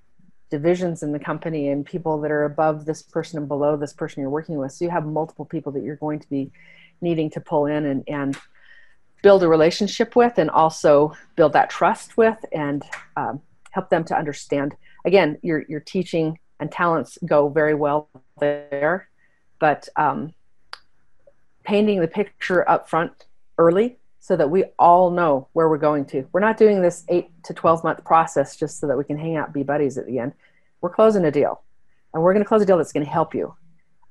S2: divisions in the company and people that are above this person and below this person you're working with. So you have multiple people that you're going to be needing to pull in and, and build a relationship with and also build that trust with and um, help them to understand. Again, your, your teaching and talents go very well there, but um, painting the picture up front early so that we all know where we're going to. We're not doing this eight to 12 month process just so that we can hang out, be buddies at the end. We're closing a deal and we're going to close a deal that's going to help you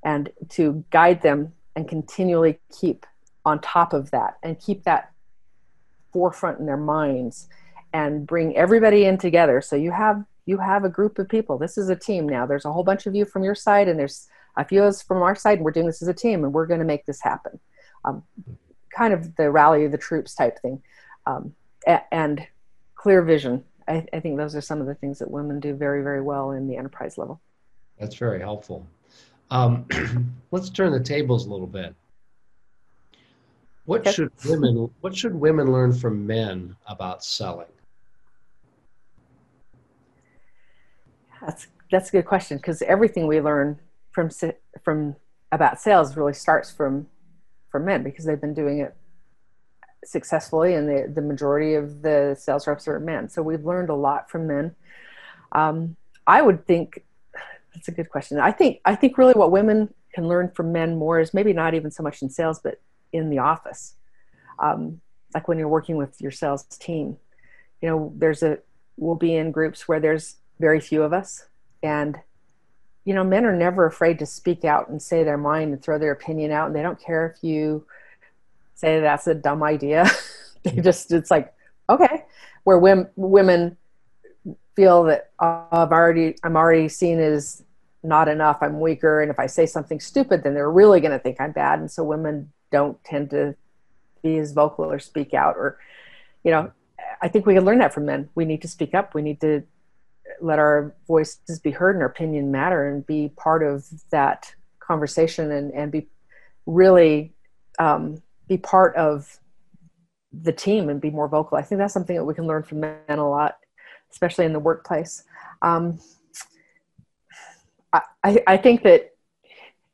S2: and to guide them and continually keep on top of that and keep that forefront in their minds and bring everybody in together. So you have, you have a group of people. This is a team now. There's a whole bunch of you from your side and there's a few of us from our side and we're doing this as a team and we're going to make this happen. Um, kind of the rally of the troops type thing, um, and clear vision. I, I, think those are some of the things that women do very, very well in the enterprise level.
S1: That's very helpful. Um, let's turn the tables a little bit. What okay. should women What should women learn from men about selling?
S2: That's that's a good question because everything we learn from from about sales really starts from for men because they've been doing it successfully and the, the majority of the sales reps are men. So we've learned a lot from men. Um, i would think that's a good question. I think i think really what women can learn from men more is maybe not even so much in sales but in the office. Um, like when you're working with your sales team you know there's a we'll be in groups where there's very few of us and you know, men are never afraid to speak out and say their mind and throw their opinion out, and they don't care if you say that's a dumb idea. they just it's like okay, where women women feel that oh, I've already I'm already seen as not enough. I'm weaker, and if I say something stupid, then they're really going to think I'm bad. And so women don't tend to be as vocal or speak out, or you know, I think we can learn that from men. We need to speak up. We need to let our voices be heard and our opinion matter and be part of that conversation and, and be really um, be part of the team and be more vocal. I think that's something that we can learn from men a lot, especially in the workplace. Um, I, I think that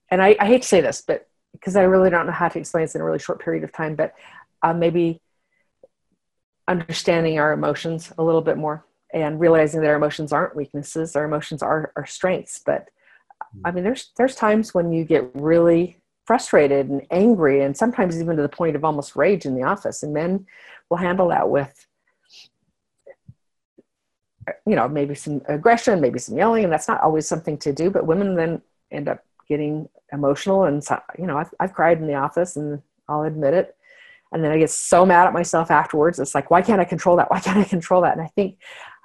S2: and I, I, hate to say this, but because I really don't know how to explain this in a really short period of time, but uh, maybe understanding our emotions a little bit more and realizing that our emotions aren't weaknesses, our emotions are our strengths. But hmm. I mean, there's there's times when you get really frustrated and angry, and sometimes even to the point of almost rage in the office, and men will handle that with you know maybe some aggression maybe some yelling and that's not always something to do. But women then end up getting emotional and so, you know I've, I've cried in the office and i'll admit it. And then i get so mad at myself afterwards. It's like why can't i control that? Why can't i control that? And i think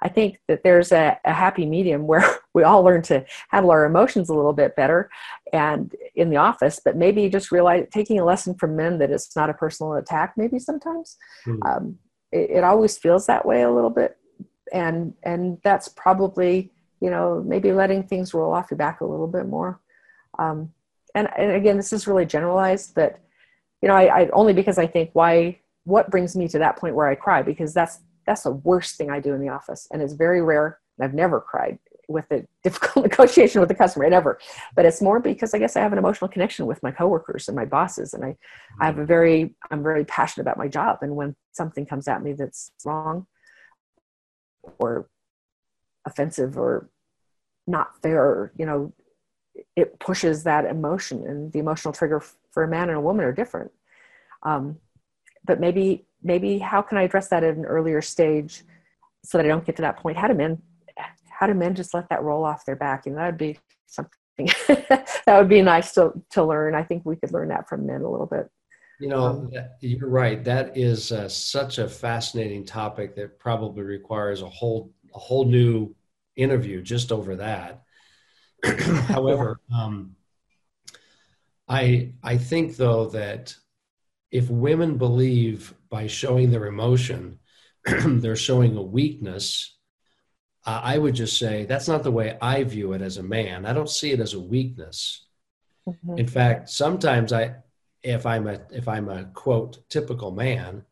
S2: i think that there's a, a happy medium where we all learn to handle our emotions a little bit better and in the office but maybe just realize taking a lesson from men that it's not a personal attack maybe sometimes mm-hmm. um, it, it always feels that way a little bit and and that's probably you know maybe letting things roll off your back a little bit more um, and, and again this is really generalized but you know I, I only because i think why what brings me to that point where i cry because that's that's the worst thing i do in the office and it's very rare and i've never cried with a difficult negotiation with the customer never but it's more because i guess i have an emotional connection with my coworkers and my bosses and i i have a very i'm very passionate about my job and when something comes at me that's wrong or offensive or not fair you know it pushes that emotion and the emotional trigger for a man and a woman are different. Um, but maybe maybe how can i address that at an earlier stage so that i don't get to that point how do men how do men just let that roll off their back and that would be something that would be nice to, to learn i think we could learn that from men a little bit
S1: you know, you're right. That is uh, such a fascinating topic that probably requires a whole a whole new interview just over that. However, um, I I think though that if women believe by showing their emotion they're showing a weakness, uh, I would just say that's not the way I view it as a man. I don't see it as a weakness. Mm-hmm. In fact, sometimes I if I'm a if I'm a quote typical man,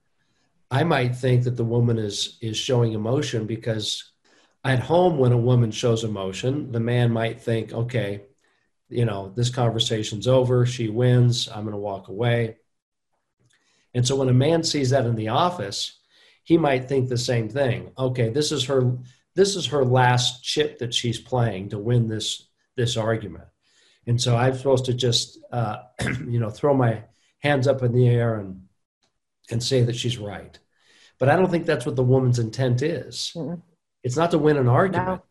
S1: I might think that the woman is is showing emotion because at home when a woman shows emotion, the man might think, okay, you know, this conversation's over, she wins, I'm going to walk away. And so when a man sees that in the office, he might think the same thing. Okay, this is her this is her last chip that she's playing to win this this argument and so I'm supposed to just uh, you know throw my hands up in the air and and say that she's right. But I don't think that's what the woman's intent is. Mm-hmm. It's not to win an argument. No.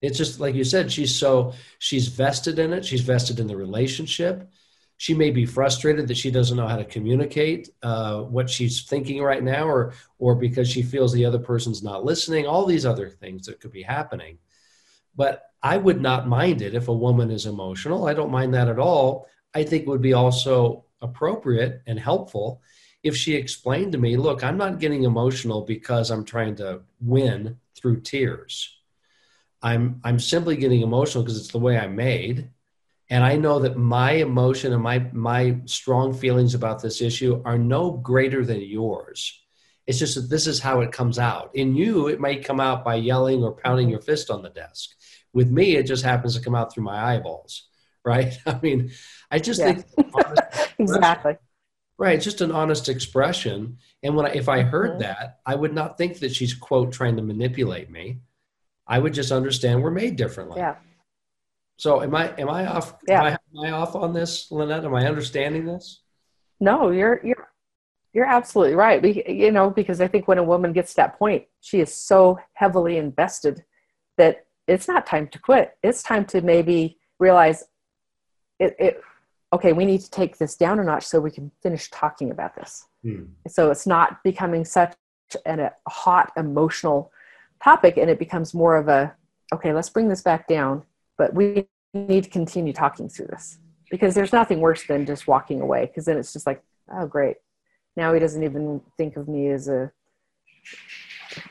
S1: It's just like you said, she's so she's vested in it. She's vested in the relationship. She may be frustrated that she doesn't know how to communicate uh, what she's thinking right now, or or because she feels the other person's not listening. All these other things that could be happening. But I would not mind it if a woman is emotional. I don't mind that at all. I think it would be also appropriate and helpful if she explained to me, look, I'm not getting emotional because I'm trying to win through tears. I'm I'm simply getting emotional because it's the way I'm made. And I know that my emotion and my my strong feelings about this issue are no greater than yours. It's just that this is how it comes out. In you, it might come out by yelling or pounding your fist on the desk. With me, it just happens to come out through my eyeballs, right? I mean, I just yeah. think
S2: exactly
S1: right, just an honest expression. And when I, if I heard mm-hmm. that, I would not think that she's quote trying to manipulate me. I would just understand we're made differently.
S2: Yeah.
S1: So am I am I off yeah. am I, am I off on this, Lynette? Am I understanding this?
S2: No, you're you're you're absolutely right. We, you know, because I think when a woman gets to that point, she is so heavily invested that it's not time to quit. It's time to maybe realize it, it okay, we need to take this down a notch so we can finish talking about this. Hmm. So it's not becoming such an, a hot emotional topic and it becomes more of a, okay, let's bring this back down, but we need to continue talking through this because there's nothing worse than just walking away because then it's just like, oh, great. Now he doesn't even think of me as a,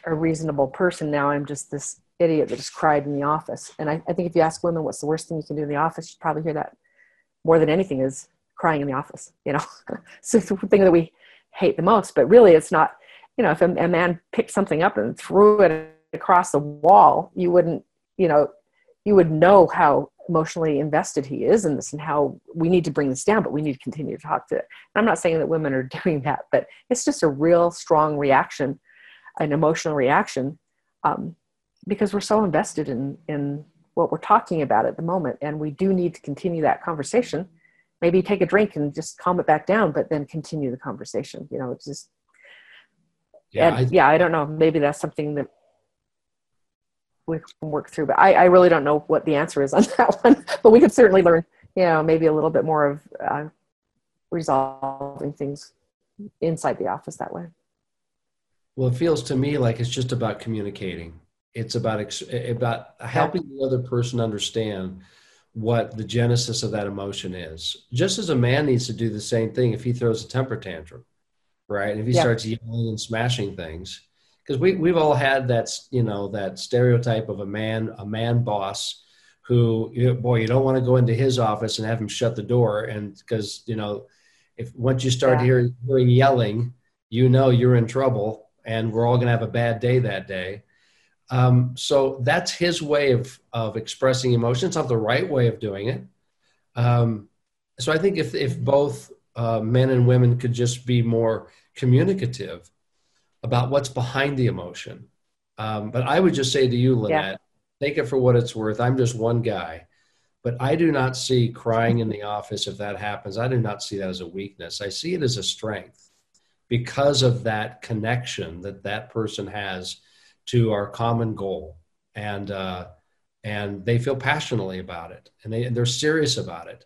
S2: a reasonable person. Now I'm just this idiot that just cried in the office. And I, I think if you ask women what's the worst thing you can do in the office, you'd probably hear that more than anything is crying in the office. You know, so it's the thing that we hate the most. But really, it's not. You know, if a, a man picked something up and threw it across the wall, you wouldn't. You know, you would know how emotionally invested he is in this and how we need to bring this down, but we need to continue to talk to it. And I'm not saying that women are doing that, but it's just a real strong reaction, an emotional reaction, um, because we're so invested in in what we're talking about at the moment, and we do need to continue that conversation. Maybe take a drink and just calm it back down, but then continue the conversation. You know, it's just yeah, and, I, yeah. I don't know. Maybe that's something that we can work through. But I, I really don't know what the answer is on that one. But we could certainly learn, you know, maybe a little bit more of uh, resolving things inside the office that way.
S1: Well, it feels to me like it's just about communicating. It's about ex- about helping the other person understand what the genesis of that emotion is. Just as a man needs to do the same thing if he throws a temper tantrum, right? If he yeah. starts yelling and smashing things, because we we've all had that you know that stereotype of a man a man boss who you know, boy you don't want to go into his office and have him shut the door and because you know if once you start yeah. hearing, hearing yelling you know you're in trouble and we're all going to have a bad day that day um, so that's his way of of expressing emotion it's not the right way of doing it um, so i think if if both uh, men and women could just be more communicative about what's behind the emotion. Um, but I would just say to you, Lynette, yeah. take it for what it's worth. I'm just one guy, but I do not see crying in the office if that happens. I do not see that as a weakness. I see it as a strength because of that connection that that person has to our common goal, and uh, and they feel passionately about it, and they they're serious about it,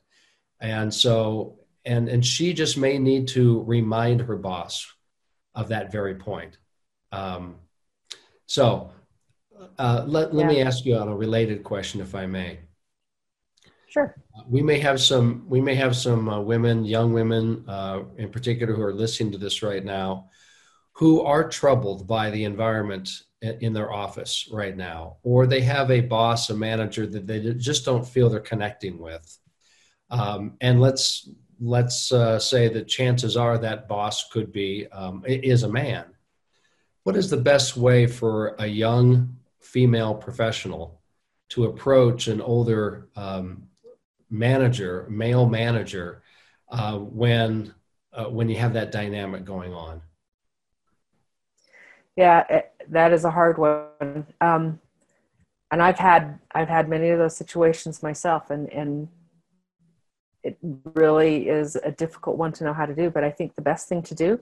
S1: and so and and she just may need to remind her boss of that very point. Um, so uh, let, let yeah. me ask you on a related question, if I may.
S2: Sure.
S1: We may have some. We may have some uh, women, young women, uh, in particular, who are listening to this right now, who are troubled by the environment in their office right now, or they have a boss, a manager that they just don't feel they're connecting with. Um, and let's let's uh, say the chances are that boss could be um, is a man. What is the best way for a young female professional to approach an older um, manager, male manager, uh, when uh, when you have that dynamic going on?
S2: Yeah, it, that is a hard one. Um, and I've had I've had many of those situations myself, and and it really is a difficult one to know how to do. But I think the best thing to do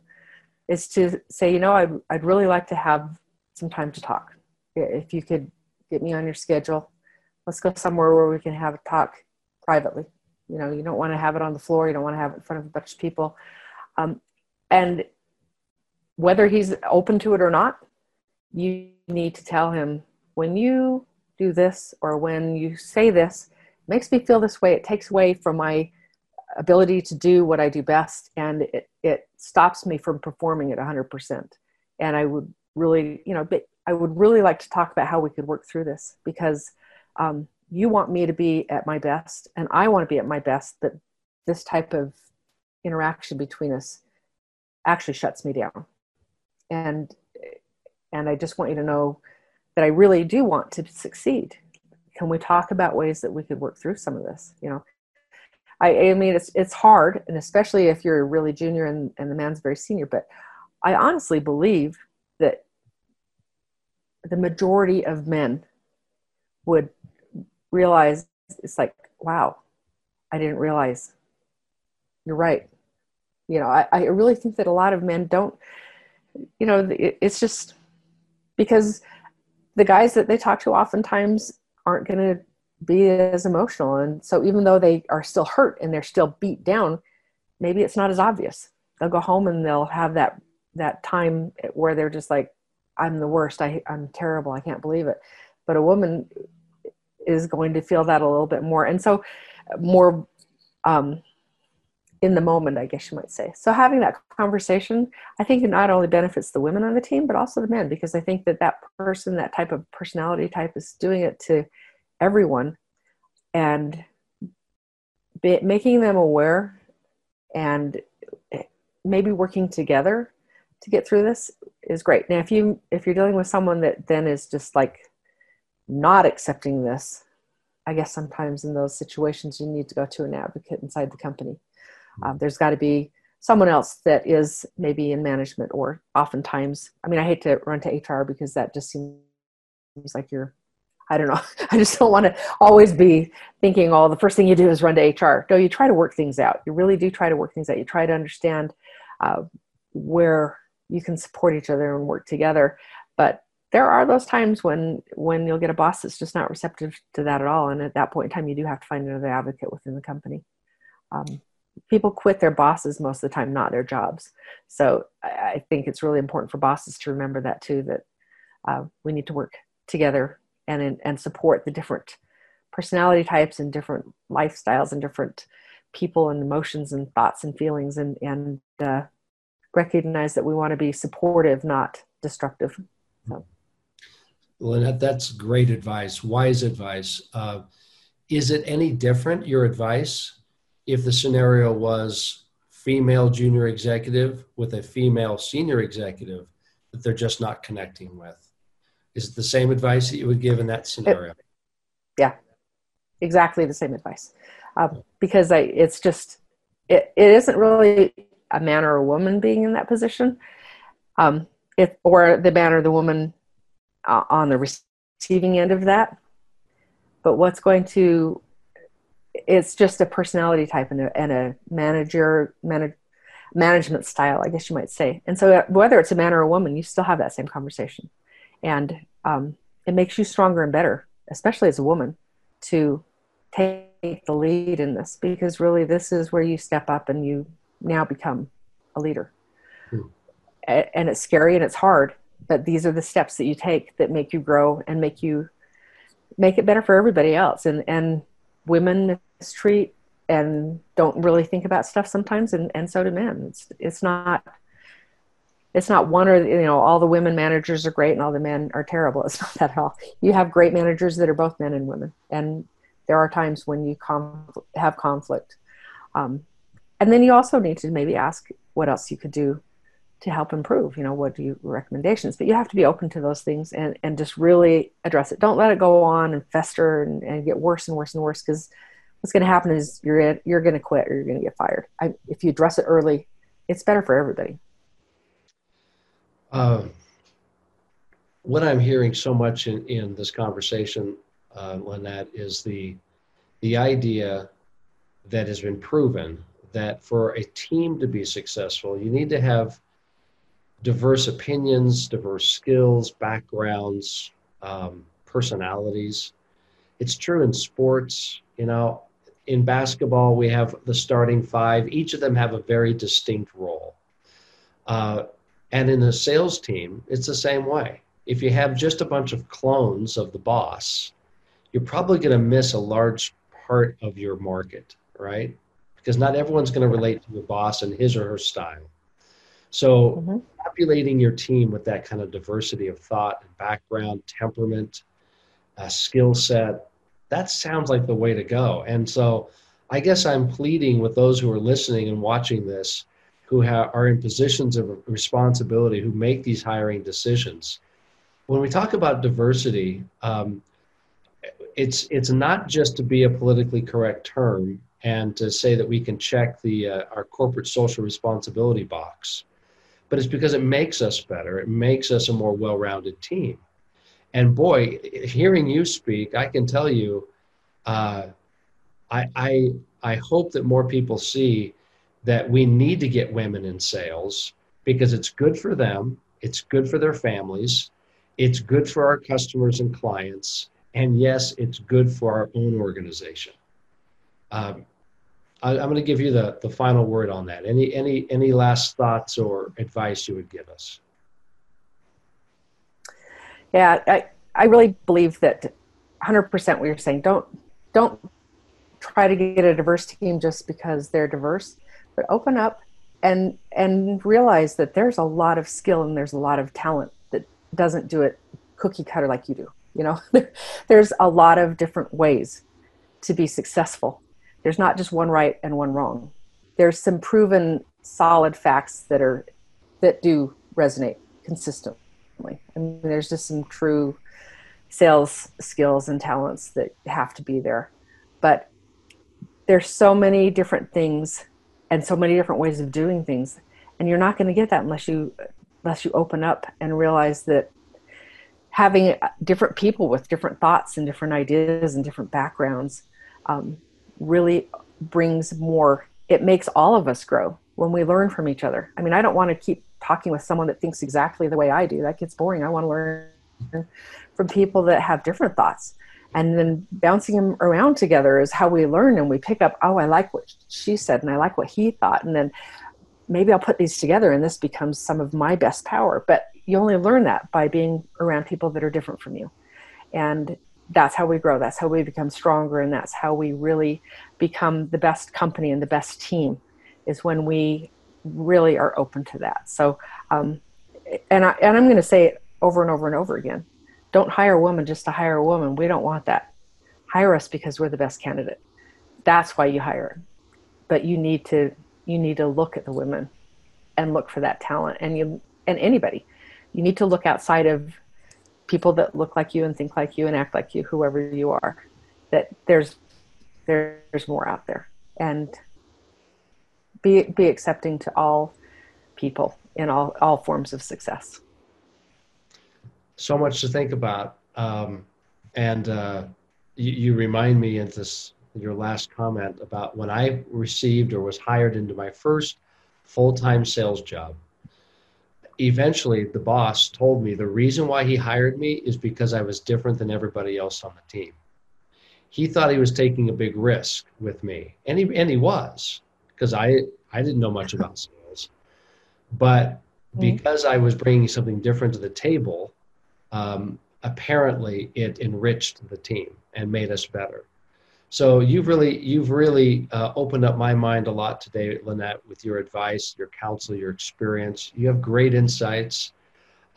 S2: is to say, you know, I'd, I'd really like to have some time to talk. If you could get me on your schedule, let's go somewhere where we can have a talk privately. You know, you don't want to have it on the floor. You don't want to have it in front of a bunch of people. Um, and whether he's open to it or not, you need to tell him when you do this or when you say this, makes me feel this way. It takes away from my ability to do what I do best, and it, it stops me from performing at 100%. And I would really, you know, I would really like to talk about how we could work through this because um, you want me to be at my best, and I want to be at my best. But this type of interaction between us actually shuts me down, and and I just want you to know that I really do want to succeed can we talk about ways that we could work through some of this you know i, I mean it's it's hard and especially if you're really junior and, and the man's very senior but i honestly believe that the majority of men would realize it's like wow i didn't realize. You're right. You know i, I really think that a lot of men don't you know it, it's just because the guys that they talk to oftentimes aren't going to be as emotional. And so even though they are still hurt and they're still beat down, maybe it's not as obvious. They'll go home and they'll have that that time where they're just like, I'm the worst. I, I'm terrible. I can't believe it. But a woman is going to feel that a little bit more. And so more um, in the moment, I guess you might say. So having that conversation, I think it not only benefits the women on the team, but also the men, because I think that that person, that type of personality type is doing it to everyone and be, making them aware and maybe working together to get through this is great. Now, if you if you're dealing with someone that then is just like not accepting this, I guess sometimes in those situations you need to go to an advocate inside the company. Um, there's got to be someone else that is maybe in management or oftentimes i mean i hate to run to hr because that just seems like you're i don't know. I just don't want to always be thinking oh the first thing you do is run to hr no you try to work things out. You really do try to work things out. You try to understand uh, where you can support each other and work together. But there are those times when when you'll get a boss that's just not receptive to that at all and at that point in time you do have to find another advocate within the company. Um, people quit their bosses most of the time, not their jobs. So I, think it's really important for bosses to remember that too, that uh, we need to work together and, and support the different personality types and different lifestyles and different people and emotions and thoughts and feelings and, and uh, recognize that we want to be supportive, not destructive. So.
S1: Lynette, that's great advice, wise advice. Uh, is it any different, your advice, if the scenario was female junior executive with a female senior executive that they're just not connecting with. Is it the same advice that you would give in that scenario? It,
S2: yeah, exactly the same advice. Um, because I, it's just, it, it isn't really a man or a woman being in that position. Um, if, or the man or the woman uh, on the receiving end of that. But what's going to it's just a personality type and a, and a manager manage, management style i guess you might say and so uh, whether it's a man or a woman you still have that same conversation and um, it makes you stronger and better especially as a woman to take the lead in this because really this is where you step up and you now become a leader. Hmm. and it's scary and it's hard but these are the steps that you take that make you grow and make you make it better for everybody else. And and women mistreat and don't really think about stuff sometimes and, and so do men. It's it's not it's not one or you know all the women managers are great and all the men are terrible. It's not that at all. You have great managers that are both men and women. And there are times when you com- have conflict. Um, and then you also need to maybe ask what else you could do to help improve you know what do you recommendations? But you have to be open to those things and and just really address it. Don't let it go on and fester and, and get worse and worse and worse because what's going to happen is you're you're going to quit or you're going to get fired. I, if you address it early, it's better for everybody.
S1: Uh, what I'm hearing so much in, in this conversation, uh, Lynette, is the the idea that has been proven that for a team to be successful, you need to have diverse opinions, diverse skills, backgrounds, um, personalities. It's true in sports. You know, in basketball, we have the starting five. Each of them have a very distinct role. Uh, and in a sales team, it's the same way. If you have just a bunch of clones of the boss, you're probably going to miss a large part of your market, right? Because not everyone's going to relate to your boss and his or her style. So, mm-hmm. populating your team with that kind of diversity of thought and background, temperament, uh, skill set, that sounds like the way to go. And so I guess I'm pleading with those who are listening and watching this who ha- are in positions of responsibility who make these hiring decisions. When we talk about diversity, um, it's it's not just to be a politically correct term and to say that we can check the uh, our corporate social responsibility box, but it's because it makes us better. It makes us a more well-rounded team. And boy, hearing you speak, I can tell you, uh, I, I, I hope that more people see that we need to get women in sales because it's good for them, it's good for their families, it's good for our customers and clients, and yes, it's good for our own organization. Um, I, am going to give you the, the final word on that. Any any any last thoughts or advice you would give us?
S2: Yeah, I, I really believe that 100% what you're saying. Don't don't try to get a diverse team just because they're diverse, but open up and and realize that there's a lot of skill and there's a lot of talent that doesn't do it cookie cutter like you do. You know, there's a lot of different ways to be successful. There's not just one right and one wrong. There's some proven solid facts that are that do resonate consistently. I mean, there's just some true sales skills and talents that have to be there. But there's so many different things and so many different ways of doing things. And you're not going to get that unless you unless you open up and realize that having different people with different thoughts and different ideas and different backgrounds um, really brings more it makes all of us grow when we learn from each other. I mean i don't want to keep talking with someone that thinks exactly the way i do. That gets boring. I want to learn from people that have different thoughts and then bouncing them around together is how we learn and we pick up oh i like what she said and i like what he thought. And then maybe i'll put these together and this becomes some of my best power. But you only learn that by being around people that are different from you. And that's how we grow. That's how we become stronger. And that's how we really become the best company and the best team is when we really are open to that. So um, and, I, and i'm going to say it over and over and over again don't hire a woman just to hire a woman. We don't want that. Hire us because we're the best candidate. That's why you hire. But you need to you need to look at the women and look for that talent and you and anybody. You need to look outside of people that look like you and think like you and act like you whoever you are that there's there's more out there. And be be accepting to all people in all all forms of success
S1: so much to think about um, and uh, you, you remind me in this your last comment about when i received or was hired into my first full-time sales job eventually the boss told me the reason why he hired me is because I was different than everybody else on the team. He thought he was taking a big risk with me, and he and he was because I I didn't know much about sales, but mm-hmm. because I was bringing something different to the table, um, apparently it enriched the team and made us better. So you've really you've really uh, opened up my mind a lot today, Lynette, with your advice, your counsel, your experience. You have great insights,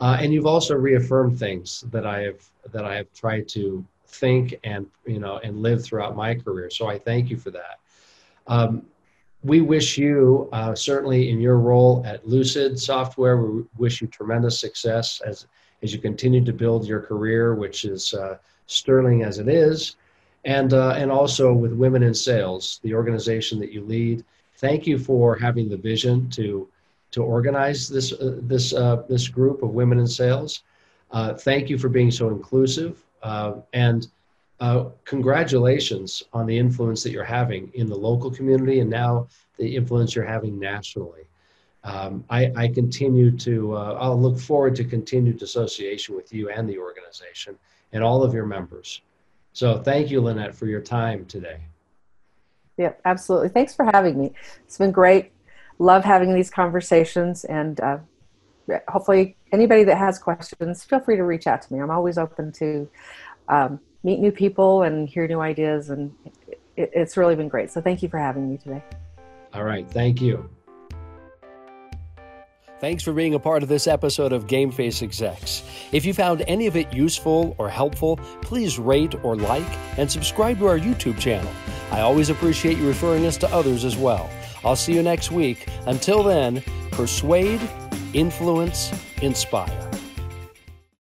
S1: uh, and you've also reaffirmed things that I have that I have tried to think and you know and live throughout my career. So I thank you for that. Um, we wish you uh, certainly in your role at Lucid Software. We wish you tremendous success as as you continue to build your career, which is uh, sterling as it is and uh, and also with Women in Sales, the organization that you lead. Thank you for having the vision to to organize this uh, this uh, this group of women in sales. Uh, thank you for being so inclusive, uh, and congratulations on the influence that you're having in the local community, and now the influence you're having nationally. Um, I, I, continue to I'll look forward to continued association with you and the organization and all of your members. So thank you, Lynette, for your time today.
S2: Yeah, absolutely. Thanks for having me. It's been great. Love having these conversations, and uh, hopefully, anybody that has questions, feel free to reach out to me. I'm always open to um, meet new people and hear new ideas, and it, it's really been great. So, thank you for having me today.
S1: All right. Thank you.
S3: Thanks for being a part of this episode of Game Face Execs. If you found any of it useful or helpful, please rate or like and subscribe to our YouTube channel. I always appreciate you referring us to others as well. I'll see you next week. Until then, persuade, influence, inspire.